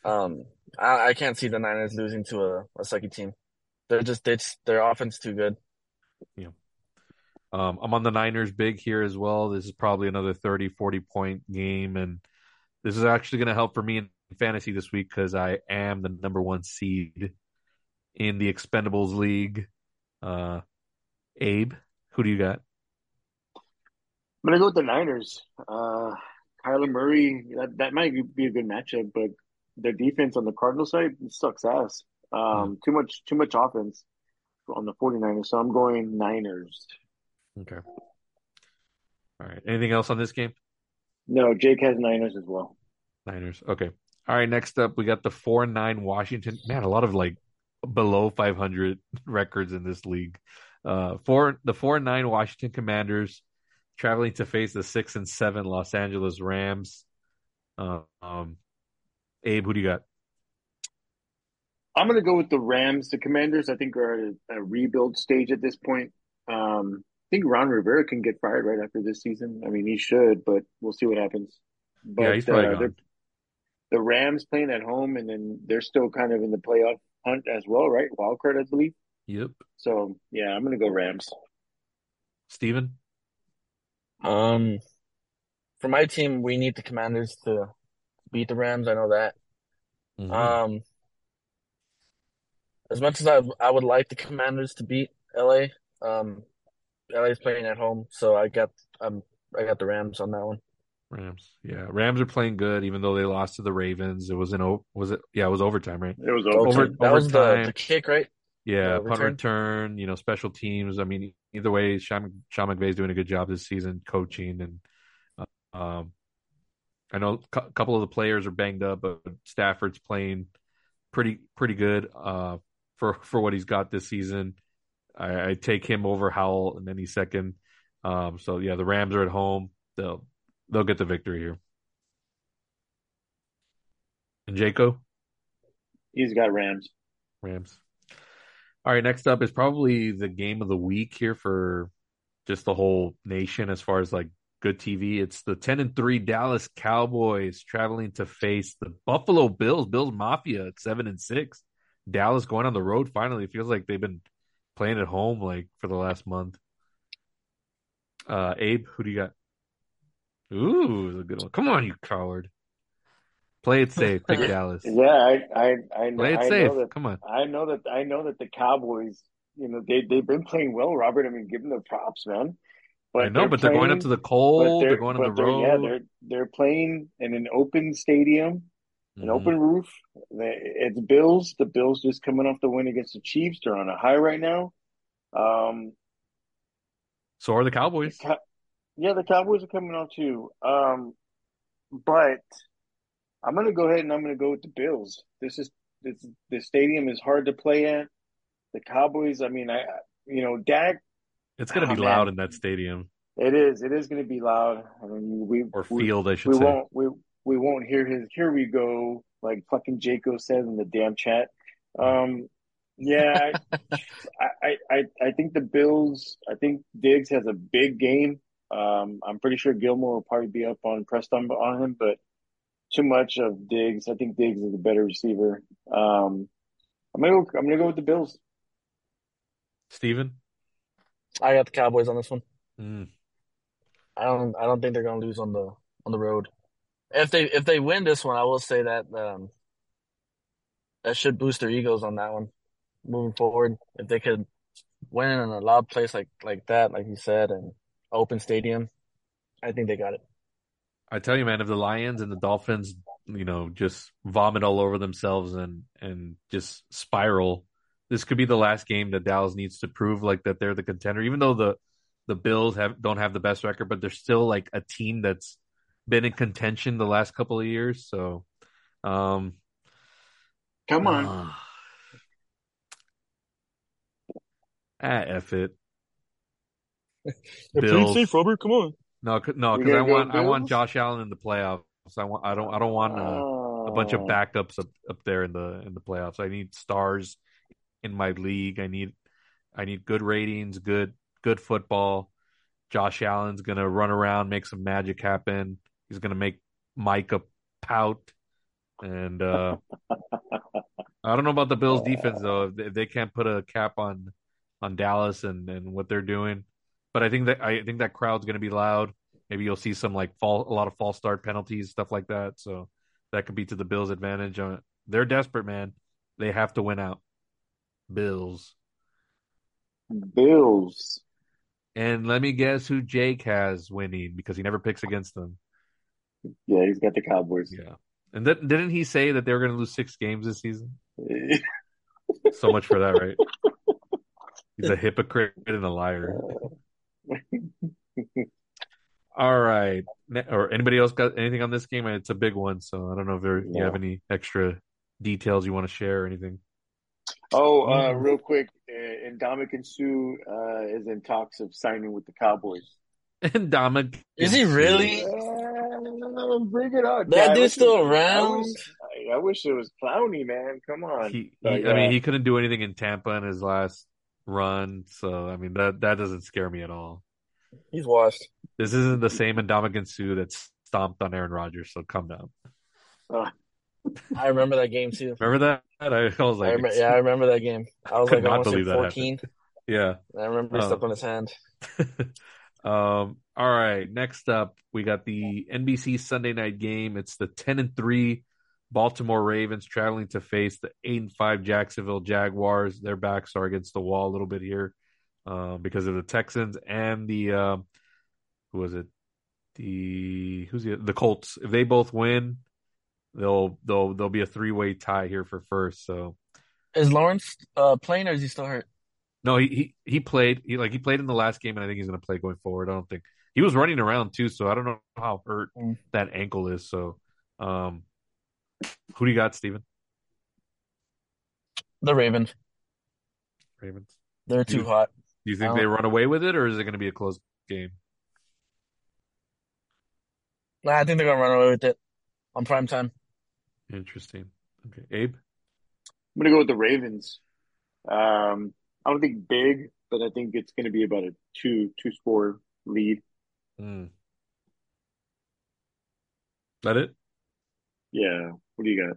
Um, I, I can't see the Niners losing to a, a sucky team. They're just it's their offense too good. Yeah. Um, I'm on the Niners big here as well. This is probably another 30, 40 point game. And this is actually going to help for me in fantasy this week because I am the number one seed in the Expendables League. Uh, Abe, who do you got? I'm gonna go with the Niners. Uh, Kyler Murray. That that might be a good matchup, but their defense on the Cardinal side sucks ass. Um, too much too much offense on the 49ers. So I'm going Niners. Okay. All right. Anything else on this game? No, Jake has Niners as well. Niners. Okay. All right. Next up, we got the 4 9 Washington. Man, a lot of like below 500 records in this league. Uh, four the four and nine Washington Commanders traveling to face the six and seven Los Angeles Rams. Uh, um, Abe, who do you got? I'm going to go with the Rams. The Commanders, I think, are at a, rebuild stage at this point. Um, I think Ron Rivera can get fired right after this season. I mean, he should, but we'll see what happens. But yeah, he's probably uh, gone. the Rams playing at home, and then they're still kind of in the playoff hunt as well, right? Wild card, I believe. Yep. So yeah, I'm going to go Rams. Steven? Um, for my team, we need the Commanders to beat the Rams. I know that. Mhm. Um, as much as I I would like the Commanders to beat LA, um, LA is playing at home, so I got um I got the Rams on that one. Rams. Yeah, Rams are playing good, even though they lost to the Ravens. It was an o- was it? Yeah, it was overtime, right? It was Over- over. Overtime. that was the, the kick, right? Yeah, Uh, punt return? return. You know, special teams. I mean, either way, Sean, Sean McVay's doing a good job this season coaching, and uh, um, I know a cou- couple of the players are banged up, but Stafford's playing pretty pretty good uh, for for what he's got this season. I, I take him over Howell in any second. Um, so yeah, the Rams are at home. They'll they'll get the victory here. And Jaco? He's got Rams. Rams. All right, next up is probably the game of the week here for just the whole nation as far as like good TV. It's the 10 and 3 Dallas Cowboys traveling to face the Buffalo Bills, Bills Mafia at 7 and 6. Dallas going on the road finally. It feels like they've been playing at home like for the last month. Uh Abe, who do you got? Ooh, a good one. Come on, you coward. Play it safe. Pick Dallas. Yeah, I I I, Play it I safe. know that Come on. I know that I know that the Cowboys, you know, they they've been playing well, Robert. I mean, give them their props, man. But I know, but they're going up to the cold. They're, they're, going on the they're- Yeah, they're they're playing in an open stadium, an Mhm. open roof. They- It's Bills. The Bills just coming off the win against the Chiefs. They're on a high right now. Um, So are the Cowboys. Cow- yeah, the Cowboys are coming off too. Um, but I'm gonna go ahead and I'm gonna go with the Bills. This is this the stadium is hard to play at. The Cowboys. I mean, I you know Dak. It's going to Oh, be man. loud in that stadium It is. It is going to be loud. I mean, we or we, field, I should we say. won't we we won't hear his here we go like fucking Jaco said in the damn chat. Um, yeah, I, I I I think the Bills. I think Diggs has a big game. Um, I'm pretty sure Gilmore will probably be up on pressed on on him, but too much of Diggs. I think Diggs is a better receiver. Um, I'm gonna go, I'm gonna go with the Bills. Steven? I got the Cowboys on this one. Mm. I don't I don't think they're gonna lose on the on the road. If they if they win this one, I will say that um that should boost their egos on that one moving forward. If they could win in a loud place like like that, like you said, and open stadium, I think they got it. I tell you, man, if the Lions and the Dolphins, you know, just vomit all over themselves and and just spiral, this could be the last game that Dallas needs to prove like that they're the contender. Even though the the Bills have don't have the best record, but they're still like a team that's been in contention the last couple of years. So, um, Come on. ah, ah, F it. Bills. Robert. Come on. No, no, because I want I want Josh Allen in the playoffs. I want I don't I don't want uh, a bunch of Oh. backups up, up there in the in the playoffs. I need stars in my league. I need I need good ratings, good good football. Josh Allen's gonna run around, make some magic happen. He's gonna make Micah pout, and uh, I don't know about the Bills' defense though. If they, if they can't put a cap on on Dallas and and what they're doing, but I think that I think that crowd's gonna be loud. Maybe you'll see some like fall a lot of false start penalties, stuff like that. So that could be to the Bills' advantage. Uh, they're desperate, man. They have to win out. Bills. Bills. And let me guess who Jake has winning because he never picks against them. Yeah, he's got the Cowboys. Yeah. And th- didn't he say that they were going to lose six games this season? So much for that, right? He's a hypocrite and a liar. All right. Or anybody else got anything on this game? It's a big one, so I don't know if there, you have any extra details you want to share or anything. Oh, uh, real quick, uh, Ndamukong Suh uh, is in talks of signing with the Cowboys. And Dominic. Is he really? Uh, bring it on. That Yeah, I dude's wish still it was- I around? wish, I, I wish it was Clowney, man. Come on. He, he, But, I mean, he couldn't do anything in Tampa in his last run, so I mean that that doesn't scare me at all. He's washed. This isn't the same Ndamukong Suh that stomped on Aaron Rodgers, so calm down. I remember that game too. Remember that? I, I was I like, remember, yeah, I remember that game. I was like, I not want to believe that 14. yeah. I remember he stepped on his hand. um. All right. Next up, we got the NBC Sunday night game. It's the ten and three Baltimore Ravens traveling to face the eight and five Jacksonville Jaguars. Their backs are against the wall a little bit here, uh, because of the Texans and the um, who was it? The who's the the Colts? If they both win, they'll they'll there'll be a three way tie here for first. So Is Lawrence uh, playing or is he still hurt? No, he, he he played. He like he played in the last game, and I think he's going to play going forward. I don't think he was running around too, so I don't know how hurt Mm. that ankle is. So, um, who do you got, Steven? The Ravens. Ravens. They're too hot. Do you think they run away with it, or is it going to be a close game? Nah, I think they're gonna run away with it on prime time. Interesting. Okay, Abe. I'm gonna go with the Ravens. Um, I don't think big, but I think it's gonna be about a two two score lead. Hmm. That it? Yeah. What do you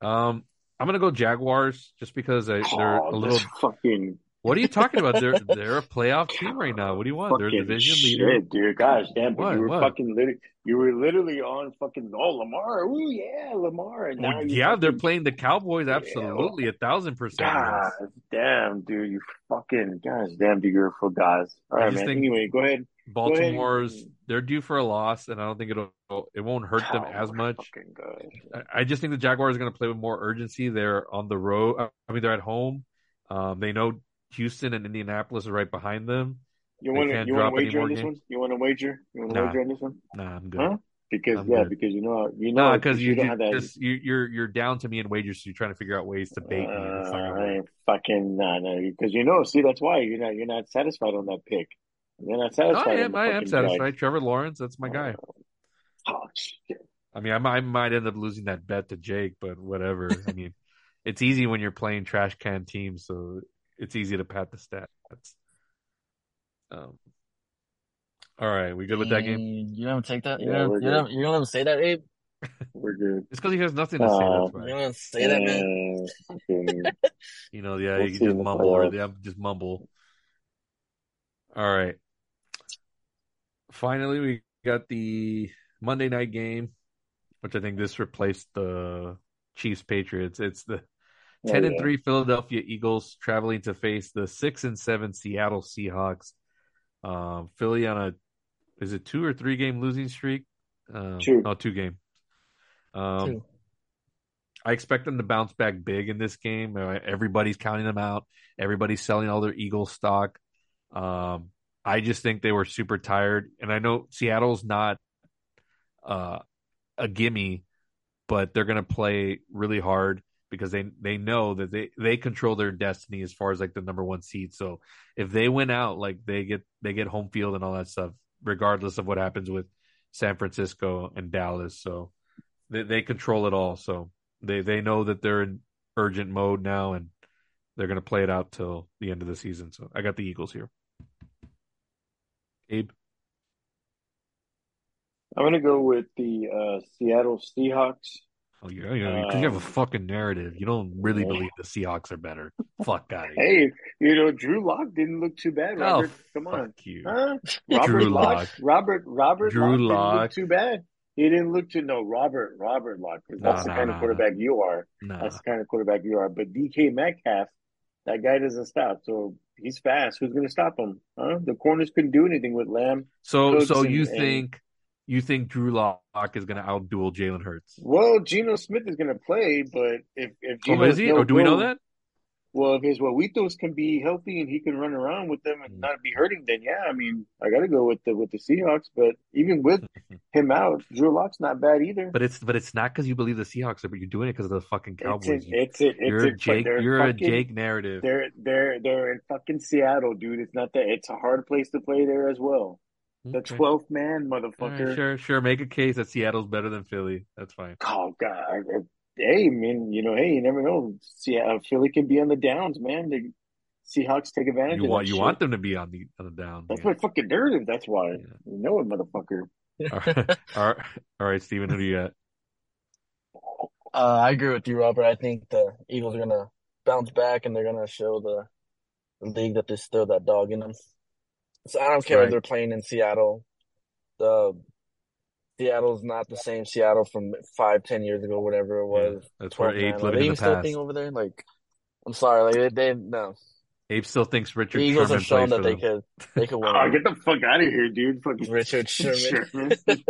got? Um, I'm going to go Jaguars just because I, they're Oh, a little. fucking What are you talking about? They're they're a playoff team right now. What do you want? They're a fucking division leader. dude. Gosh damn, but What? you were What? fucking literally, you were literally on fucking oh Lamar, ooh yeah, Lamar, Well, yeah, they're playing the Cowboys. Yeah. Absolutely, a thousand percent. God damn, dude, you fucking gosh damn, dude, you're full guys. All I right, man. Anyway, go ahead. Baltimore's they're due for a loss, and I don't think it'll it won't hurt them Oh, as much. I- I just think the Jaguars are going to play with more urgency. They're on the road. I mean, they're at home. Um, they know Houston and Indianapolis are right behind them. You want to you want to wager on this one? You want to wager? You want to Nah. wager on this one? Nah, I'm good. Huh? Because I'm yeah, good. because you know you know No, because you, don't you have that. you, you're you're down to me in wagers, so you're trying to figure out ways to bait me. it's Uh, I ain't fucking nah, no, because you know. See, that's why you're not you're not satisfied on that pick. You're not satisfied. I am. I am satisfied. Jags. Trevor Lawrence, that's my guy. Oh shit! I mean, I might, I might end up losing that bet to Jake, but whatever. I mean, it's easy when you're playing trash can teams, so it's easy to pat the stats. Um, all right, we good with that game? You, you gonna take that? You're gonna, we're you're good. gonna, you're gonna say that, Abe? We're good. It's because he has nothing to say. That's You're why. gonna say that, man? You know, yeah, We'll you can just mumble or playoffs. yeah, just mumble. All right. Finally, we got the Monday night game, which I think this replaced the Chiefs Patriots. It's the Oh, 10 and 3 Philadelphia Eagles traveling to face the 6 and 7 Seattle Seahawks. Um, Philly on a is it two or three game losing streak? Um, Two. No, two game. Um, Two. I expect them to bounce back big in this game. Uh, Everybody's counting them out. Everybody's selling all their Eagles stock. Um, I just think they were super tired, and I know Seattle's not uh, a gimme, but they're going to play really hard because they they know that they they control their destiny as far as like the number one seed. So if they win out, like they get they get home field and all that stuff, regardless of what happens with San Francisco and Dallas. So they they control it all. So they they know that they're in urgent mode now and they're going to play it out till the end of the season. So I got the Eagles here. Abe, I'm gonna go with the uh, Seattle Seahawks. Oh you know, because you have a Um, fucking narrative. You don't really yeah. believe the Seahawks are better. Fuck here. Hey, you know Drew Lock didn't look too bad. oh, Robert, come on, you. huh? Robert Drew Lock, Lock. Robert Robert Drew Lock didn't Lock. look too bad. He didn't look too no Robert Robert Lock. 'cause No, that's the kind no, of quarterback you are. Nah. That's the kind of quarterback you are. But DK Metcalf, that guy doesn't stop. So he's fast. Who's going to stop him? Huh? The corners couldn't do anything with Lamb. So Cooks so you and- think you think Drew Lock is going to outduel Jalen Hurts? Well, Geno Smith is going to play, but if if oh, Geno Oh, is he? no Or do we know that? well, if his Huevitos can be healthy and he can run around with them and hmm. not be hurting, then yeah, I mean, I got to go with the with the Seahawks. But even with him out, Drew Lock's not bad either. But it's but it's not because you believe the Seahawks but you're doing it because of the fucking Cowboys. It's a, it's you're a, a Jake. You're a Jake narrative. They're they're they're in fucking Seattle, dude. It's not that. It's a hard place to play there as well. The twelfth man, All right, motherfucker. sure, sure. Make a case that Seattle's better than Philly. That's fine. Oh God. I- I- Hey, man. You know, hey, you never know. Seattle, uh, Philly can be on the downs, man. The Seahawks take advantage You of want that you shit. want them to be on the on the down. That's yeah. my fucking narrative. That's why. Yeah. You know it, motherfucker. All right, all right, all right, Steven, who do you got? Uh, I agree with you, Robert. I think the Eagles are gonna bounce back and they're gonna show the, the league that there's still that dog in them. So I don't care Right. if they're playing in Seattle. The Seattle's not the same Seattle from five, ten years ago, whatever it was. Yeah, that's where 12 Abe's man. Are living they in the still past. thing over there? Like, I'm sorry, like they, they no. Abe still thinks The Richard Eagles Sherman have shown plays that they them. could they could win. Oh, get the fuck out of here, dude. Fucking Richard Sherman.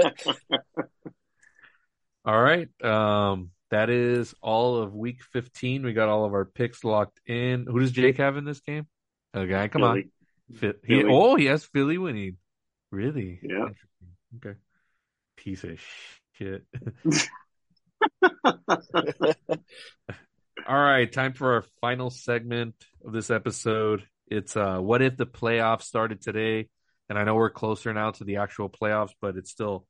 All right. Um, that is all of week 15. We got all of our picks locked in. Who does Jake have in this game? Okay, come on. Philly. He, oh, he has Philly winning. Really? Yeah. Okay. Piece of shit. All right, time for our final segment of this episode. It's uh what if the playoffs started today? And I know we're closer now to the actual playoffs, but it's still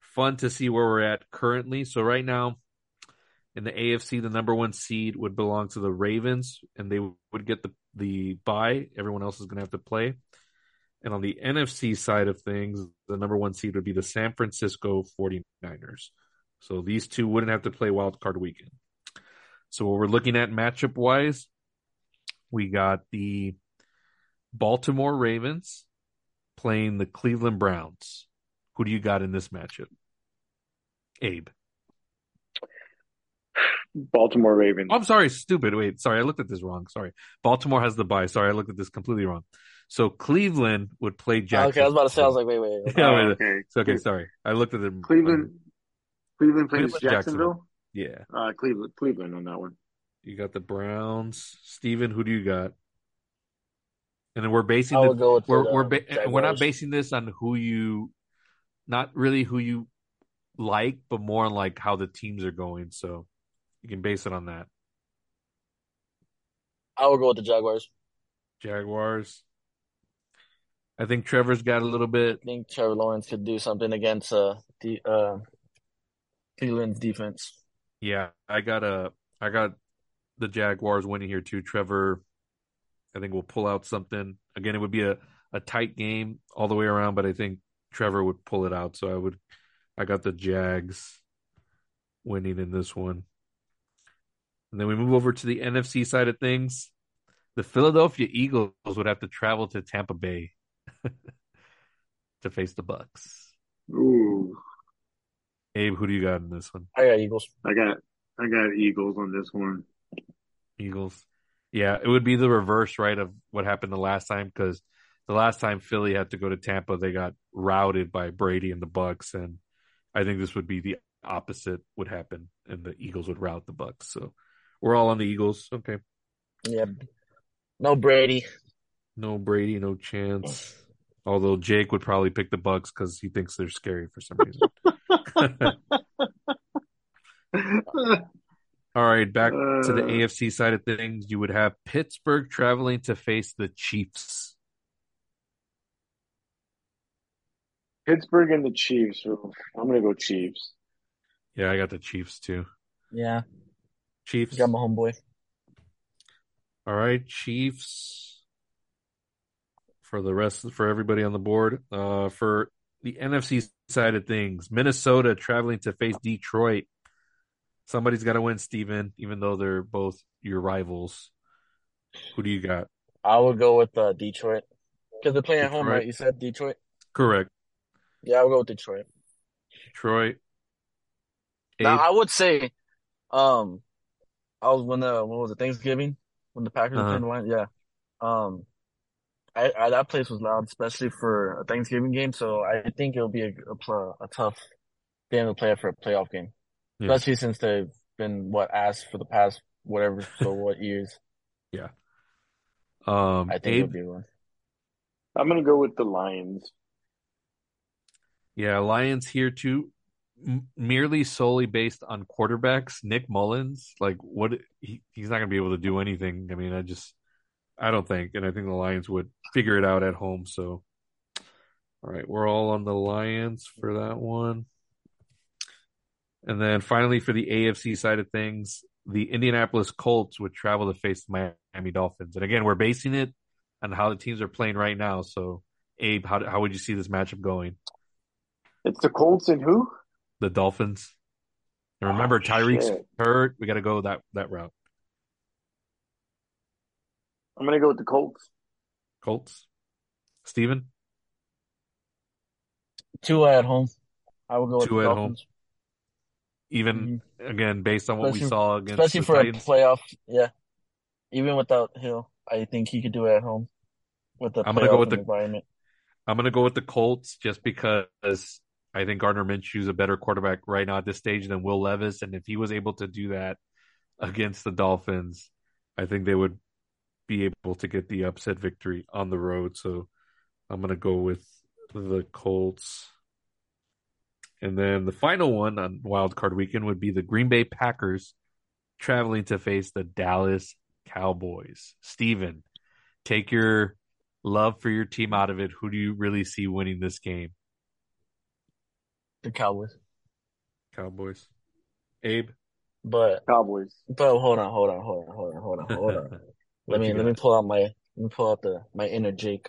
fun to see where we're at currently. So right now in the AFC, the number one seed would belong to the Ravens, and they would get the the buy. Everyone else is going to have to play. And on the NFC side of things, the number one seed would be the San Francisco 49ers. So these two wouldn't have to play wild card weekend. So what we're looking at matchup wise, we got the Baltimore Ravens playing the Cleveland Browns. Who do you got in this matchup? Abe. Baltimore Ravens. Oh, I'm sorry, stupid. Wait, sorry, I looked at this wrong. Sorry. Baltimore has the bye. Sorry, I looked at this completely wrong. So Cleveland would play Jacksonville. okay, I was about to say, I was like, wait, wait. wait. Yeah, wait, okay. It's okay, sorry. I looked at them. Cleveland. Cleveland plays Cleveland, Jacksonville. Yeah. Uh, Cleveland. Cleveland on that one. You got the Browns. Steven, who do you got? And then we're basing the go we're the, we're um, ba- we're not basing this on who you not really who you like, but more on like how the teams are going. So you can base it on that. I would go with the Jaguars. Jaguars. I think Trevor's got a little bit. I think Trevor Lawrence could do something against uh the uh Cleveland's defense. Yeah, I got a I got the Jaguars winning here too. Trevor, I think we'll pull out something. Again, it would be a, a tight game all the way around, but I think Trevor would pull it out. So I would I got the Jags winning in this one. And then we move over to the NFC side of things. The Philadelphia Eagles would have to travel to Tampa Bay to face the Bucs. Ooh, Abe, who do you got in this one? I got Eagles. I got I got Eagles on this one. Eagles. Yeah, it would be the reverse, right, of what happened the last time because the last time Philly had to go to Tampa, they got routed by Brady and the Bucs, and I think this would be the opposite would happen, and the Eagles would rout the Bucs. So we're all on the Eagles. Okay, Yeah. No Brady. no Brady, no chance. Although Jake would probably pick the Bucs because he thinks they're scary for some reason. all right, back to the Uh, AFC side of things. You would have Pittsburgh traveling to face the Chiefs. Pittsburgh and the Chiefs. I'm gonna go Chiefs. Yeah, I got the Chiefs too. Yeah. Chiefs. Got my homeboy. All right, Chiefs. For the rest, for everybody on the board, uh, for the NFC side of things, Minnesota traveling to face Detroit. Somebody's got to win, Steven, even though they're both your rivals. Who do you got? I would go with uh, Detroit. Because they're playing at home, right? You said Detroit? Correct. Yeah, I would go with Detroit. Detroit. Now, I would say, um, I was when the what was it Thanksgiving when the Packers were Uh-huh. playing the Lions. Yeah, um, I, I that place was loud, especially for a Thanksgiving game. So I think it'll be a a, pl- a tough game to play for a playoff game, Yeah. especially since they've been what asked for the past whatever so what years. Yeah. Um, I think Abe, it'll be one. I'm gonna go with the Lions. yeah, Lions here too, merely solely based on quarterbacks. Nick Mullens, like what he, he's not going to be able to do anything. I mean, I just I don't think, and I think the Lions would figure it out at home. So, all right, we're all on the Lions for that one. And then finally, for the AFC side of things, the Indianapolis Colts would travel to face the Miami Dolphins. And again, we're basing it on how the teams are playing right now. So, Abe, how how would you see this matchup going? It's the Colts and who? The Dolphins. And remember, Oh, Tyreek's shit. hurt. We got to go that that route. I'm gonna go with the Colts. Colts. Steven? Tua at home. I would go with Tua the at Dolphins. Even mm-hmm. again, based on what we saw against Especially the for Titans. a playoff. Yeah. Even without Hill, I think he could do it at home with the I'm gonna go with the- environment. I'm going to go with the Colts just because I think Gardner Minshew's a better quarterback right now at this stage than Will Levis. And if he was able to do that against the Dolphins, I think they would be able to get the upset victory on the road. So I'm going to go with the Colts. And then the final one on Wild Card Weekend would be the Green Bay Packers traveling to face the Dallas Cowboys. Steven, take your love for your team out of it. Who do you really see winning this game? The Cowboys. Cowboys. Abe? But Cowboys. but hold on, hold on, hold on, hold on, hold on, hold on. let me you let me pull out my let me pull out the my inner Jake.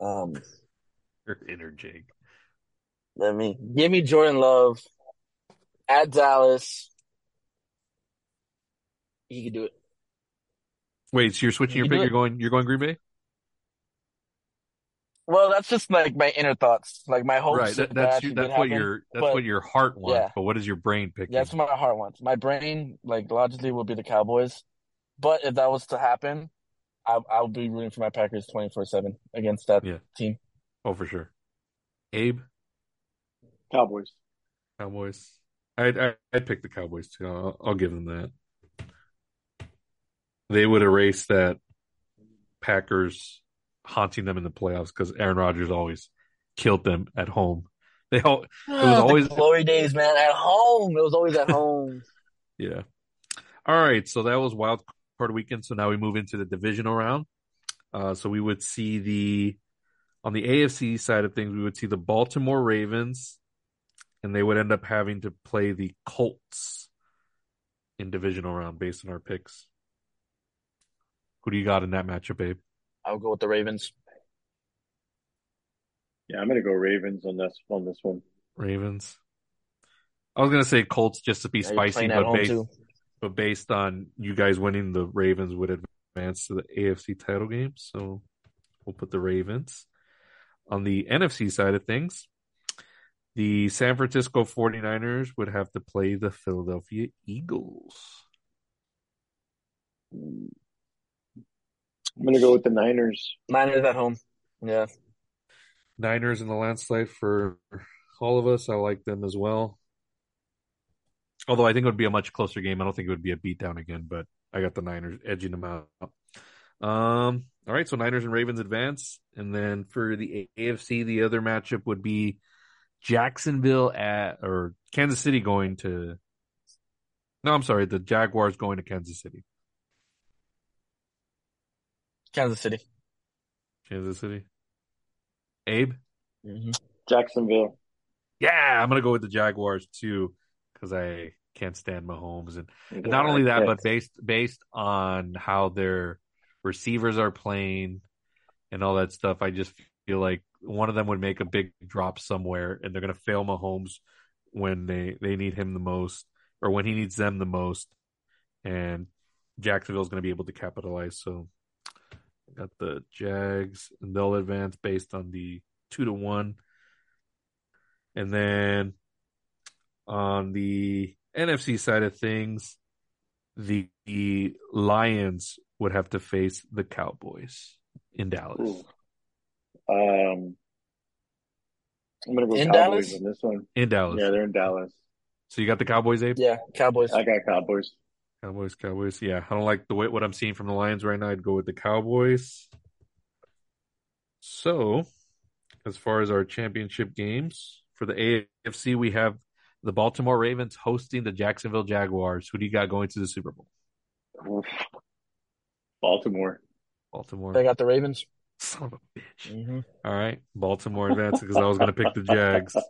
Um, Your inner Jake. let me give me Jordan Love at Dallas. He could do it. Wait, so you're switching You your pick? do You're going you're going Green Bay? Well, that's just like my inner thoughts, like my hopes. right. That, that that's actually your, that's what happen. your that's But what your heart wants. yeah, But does your brain picking? that's what my heart wants. My brain, like logically, would be the Cowboys. But if that was to happen, I I'll be rooting for my Packers twenty four seven against that Yeah. team. Oh, for sure. Abe, Cowboys. Cowboys. I'd I- I'd pick the Cowboys too. I'll, I'll give them that. They would erase that Packers haunting them in the playoffs because Aaron Rodgers always killed them at home. They all it was Ah, always- the glory days, man. At home, it was always at home. Yeah. All right. So that was wild card weekend. So now we move into the divisional round. Uh, so we would see the on the AFC side of things, we would see the Baltimore Ravens, and they would end up having to play the Colts in divisional round based on our picks. Who do you got in that matchup, Babe? I'll go with the Ravens. Yeah, I'm gonna go Ravens on this on this one. Ravens. I was gonna say Colts just to be Yeah, spicy, but based too. but based on you guys winning, the Ravens would advance to the AFC title game. So we'll put the Ravens. On the NFC side of things, the San Francisco 49ers would have to play the Philadelphia Eagles. I'm gonna go with the Niners. Niners at home. Yeah. Niners in the landslide for all of us. I like them as well. Although I think it would be a much closer game. I don't think it would be a beatdown again, but I got the Niners edging them out. Um, all right, so Niners and Ravens advance. And then for the AFC, the other matchup would be Jacksonville at or Kansas City going to No, I'm sorry, the Jaguars going to Kansas City. Kansas City. Kansas City. Abe? hmm Jacksonville. Yeah, I'm gonna go with the Jaguars too because I can't stand Mahomes, and, and Yeah, not only that, but based based on how their receivers are playing and all that stuff, I just feel like one of them would make a big drop somewhere, and they're gonna fail Mahomes when they they need him the most, or when he needs them the most, and Jacksonville's gonna be able to capitalize. So, I got the Jags, and they'll advance based on the two to one. And then on the NFC side of things, the, the Lions would have to face the Cowboys in Dallas. Ooh. Um, I'm gonna go In Cowboys Dallas? on this one. In Dallas. Yeah, they're in Dallas. So you got the Cowboys, Abe? Yeah, Cowboys. I got Cowboys. Cowboys, Cowboys. Yeah, I don't like the way what I'm seeing from the Lions right now. I'd go with the Cowboys. So, as far as our championship games for the AFC, we have the Baltimore Ravens hosting the Jacksonville Jaguars. Who do you got going to the Super Bowl? Baltimore. Baltimore. They got the Ravens. Son of a bitch. Mm-hmm. All right, Baltimore advances because I was going to pick the Jags.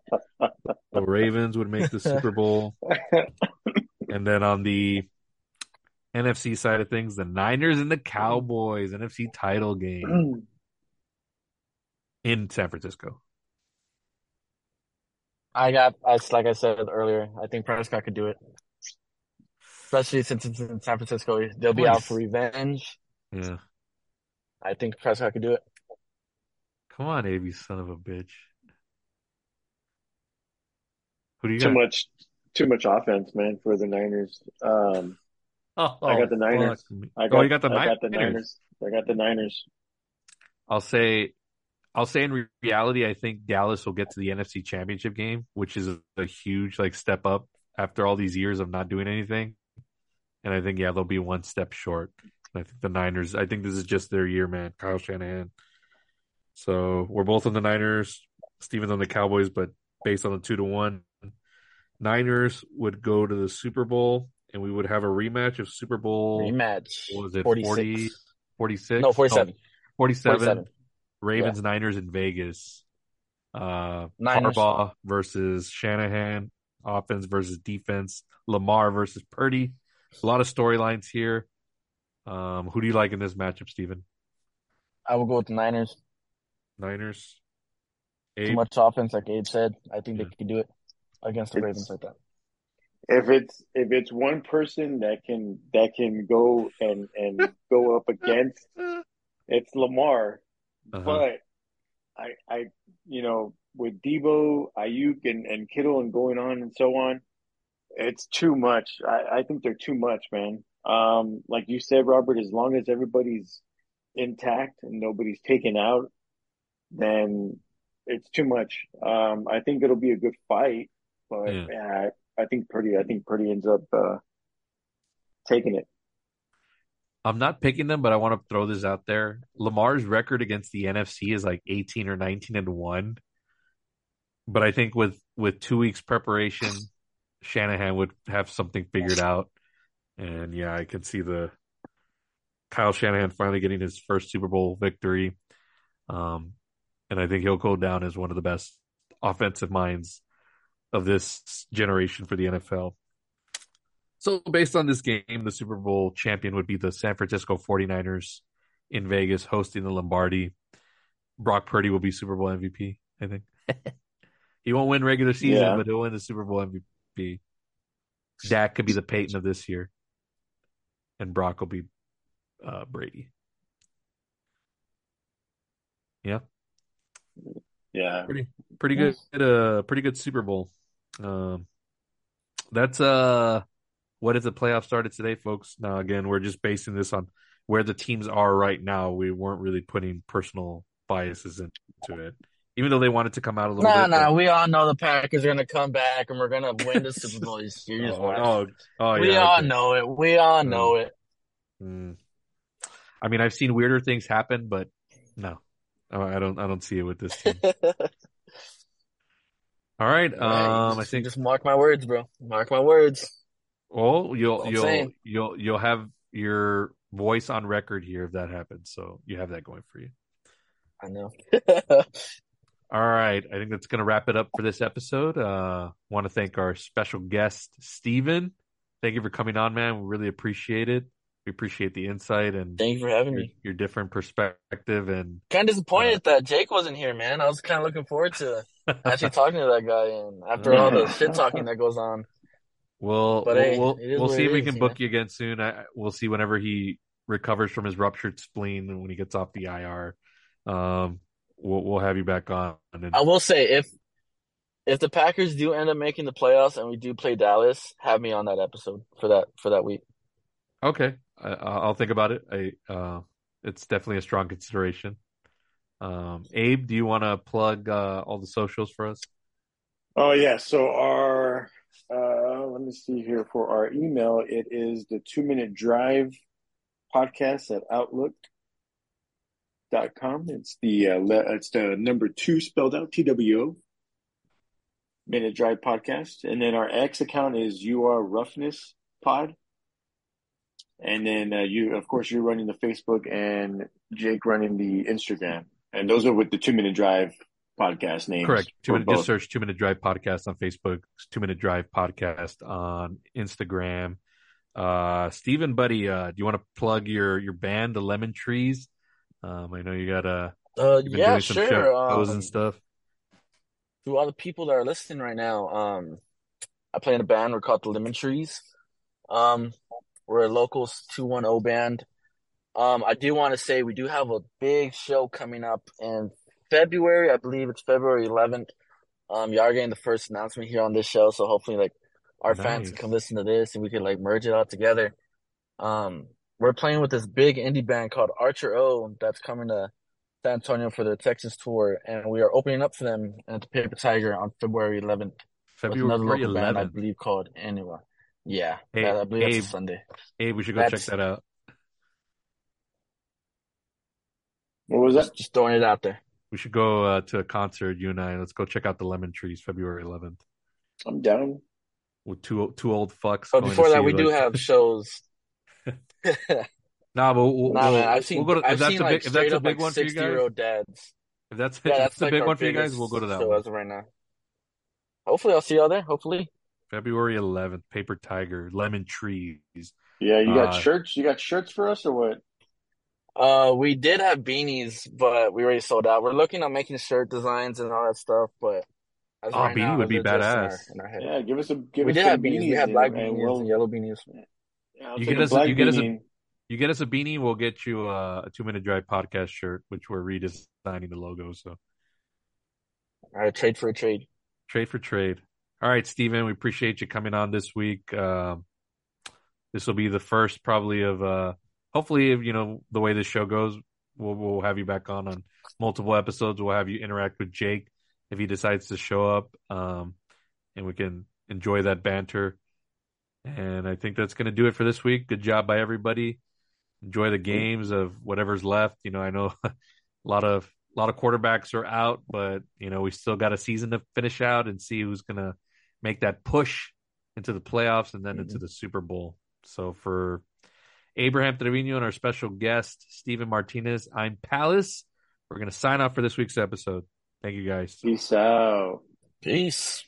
The Ravens would make the Super Bowl, and then on the NFC side of things, the Niners and the Cowboys NFC title game in San Francisco. I got, as like I said earlier, I think Prescott could do it. Especially since it's in San Francisco, they'll be out for revenge. Yeah, I think Prescott could do it. come on, AB, son of a bitch. Who do you too got? much, too much offense, man, for the Niners. Um, Oh, I got oh, the Niners. fuck me. I oh, you got the I got the Niners. Niners. I got the Niners. I'll say, I'll say in reality, I think Dallas will get to the NFC Championship game, which is a, a huge like step up after all these years of not doing anything. And I think yeah, they'll be one step short. I think the Niners. I think this is just their year, man. Kyle Shanahan. So we're both on the Niners. Steven's on the Cowboys, but based on the two to one, Niners would go to the Super Bowl, and we would have a rematch of Super Bowl. Rematch. What was it 46. 40, 46? No, 47. 47. 47. Ravens Niners in Vegas. Uh Niners. Harbaugh versus Shanahan, offense versus defense, Lamar versus Purdy. A lot of storylines here. Um, who do you like in this matchup, Steven? I will go with the Niners. Niners. Too much offense, like Abe said. I think Yeah. they could do it against the It's- Ravens like that. If it's if it's one person that can that can go and and go up against, it's Lamar. Uh-huh. But I I you know with Deebo, Aiyuk, and and Kittle and going on and so on, it's too much. I I think they're too much, man. Um, like you said, Robert, as long as everybody's intact and nobody's taken out, then it's too much. Um, I think it'll be a good fight, but Yeah. yeah, I, think Purdy, I think Purdy ends up uh, taking it. I'm not picking them, but I want to throw this out there. Lamar's record against the NFC is like 18 or 19 and 1. But I think with with 2 weeks preparation, Shanahan would have something figured out. And yeah, I can see the Kyle Shanahan finally getting his first Super Bowl victory. Um and I think he'll go down as one of the best offensive minds of this generation for the NFL. So based on this game, the Super Bowl champion would be the San Francisco 49ers in Vegas hosting the Lombardi. Brock Purdy will be Super Bowl MVP, I think. he won't win regular season, Yeah. but he'll win the Super Bowl MVP. Dak could be the Peyton of this year. And Brock will be uh, Brady. Yeah, Yeah. pretty pretty good uh pretty good Super Bowl. Um that's uh what if the playoffs started today, folks? Now again, we're just basing this on where the teams are right now. We weren't really putting personal biases into it. Even though they wanted to come out a little Nah, no, nah, we all know the Packers are gonna come back and we're gonna win the Super Bowl this year. Oh, oh, oh, we yeah, all okay. know it. We all know it. Mm. I mean, I've seen weirder things happen, but no, Oh, I don't. I don't see it with this team. All right. Um, I think. just mark my words, bro. Mark my words. Well, you'll you'll saying. you'll you'll have your voice on record here if that happens. So you have that going for you. I know. All right. I think that's going to wrap it up for this episode. Uh, want to thank our special guest, Steven. Thank you for coming on, man. We really appreciate it. We appreciate the insight and Thank you for having your, me. your different perspective. And Kind of disappointed that Jake wasn't here, man. I was kind of looking forward to actually talking to that guy, and after all the shit talking that goes on, we'll But we'll hey, we'll, we'll see if we is, can book know? you again soon. I, we'll see whenever he recovers from his ruptured spleen and when he gets off the IR. Um, we'll we'll have you back on. And I will say if if the Packers do end up making the playoffs and we do play Dallas, have me on that episode for that for that week. Okay, I, I'll think about it. I uh, it's definitely a strong consideration. Um, Abe, do you want to plug uh, all the socials for us? Oh yeah, so our Uh, let me see here for our email. It is the two minute drive podcast at outlook dot com. It's the uh, le- it's the number two spelled out T W O minute drive podcast, and then our X account is you are roughness pod, and then uh, you of course you're running the Facebook and Jake running the Instagram, and those are with the two minute drive podcast names. Correct. Two minute, both. just search Two Minute Drive Podcast on Facebook. Two Minute Drive Podcast on Instagram. Uh, Stephen, buddy, uh, do you want to plug your your band, the Lemon Trees? Um, I know you got a Uh, yeah, doing some sure. shows Um, and stuff. to all the people that are listening right now, um, I play in a band. We're called the Lemon Trees. Um, we're a local 210 band. Um, I do want to say we do have a big show coming up in February. I believe it's February 11th. Um, you are getting the first announcement here on this show, so hopefully, like, our fans can come listen to this and we can like merge it all together. Um, we're playing with this big indie band called Archer O that's coming to San Antonio for their Texas tour, and we are opening up for them at the Paper Tiger on February 11th another February local band I believe called Anua. Yeah, Hey, I believe that's Abe. a Sunday. Hey, we should go That's- check that out. What was that? Just, just throwing it out there. We should go uh, to a concert, you and I. Let's go check out the Lemon Trees, February 11th. I'm down. With two two old fucks. But before that, see, we do have shows. Nah, but we'll, Nah, we'll, man, I've seen we'll go to, I've if that's seen a like big if that's a up big like one for you guys. year old dads. If that's Yeah, if that's that's a like big one for you guys, we'll go to that show one. as of right now. Hopefully, I'll see y'all there. Hopefully, February 11th, Paper Tiger, Lemon Trees. Yeah, you got Uh, shirts. You got shirts for us or what? uh, we did have beanies, but we already sold out. We're looking at making shirt designs and all that stuff, but as Oh, right beanie now, would be they're in our- badass. in our head. Yeah, give us a give we us did some have beanies. We beanies had and- black and beanies we'll- and yellow beanies. Yeah, You get us a- black you get us a- You get us a beanie, we'll get you a two minute drive podcast shirt, which we're redesigning the logo. So All right, trade for a trade. trade for trade. All right, Steven, we appreciate you coming on this week. Um, this will be the first probably of uh, hopefully if you know the way this show goes, we'll we'll have you back on on multiple episodes. We'll have you interact with Jake if he decides to show up, um, and we can enjoy that banter. And I think that's going to do it for this week. Good job by everybody. Enjoy the games of whatever's left. You know, I know a lot of a lot of quarterbacks are out, but you know we still got a season to finish out and see who's going to make that push into the playoffs and then into mm-hmm. the Super Bowl. So for Abraham Trevino and our special guest Steven Martinez, I'm Palace. We're going to sign off for this week's episode. Thank you guys. Peace out. Peace.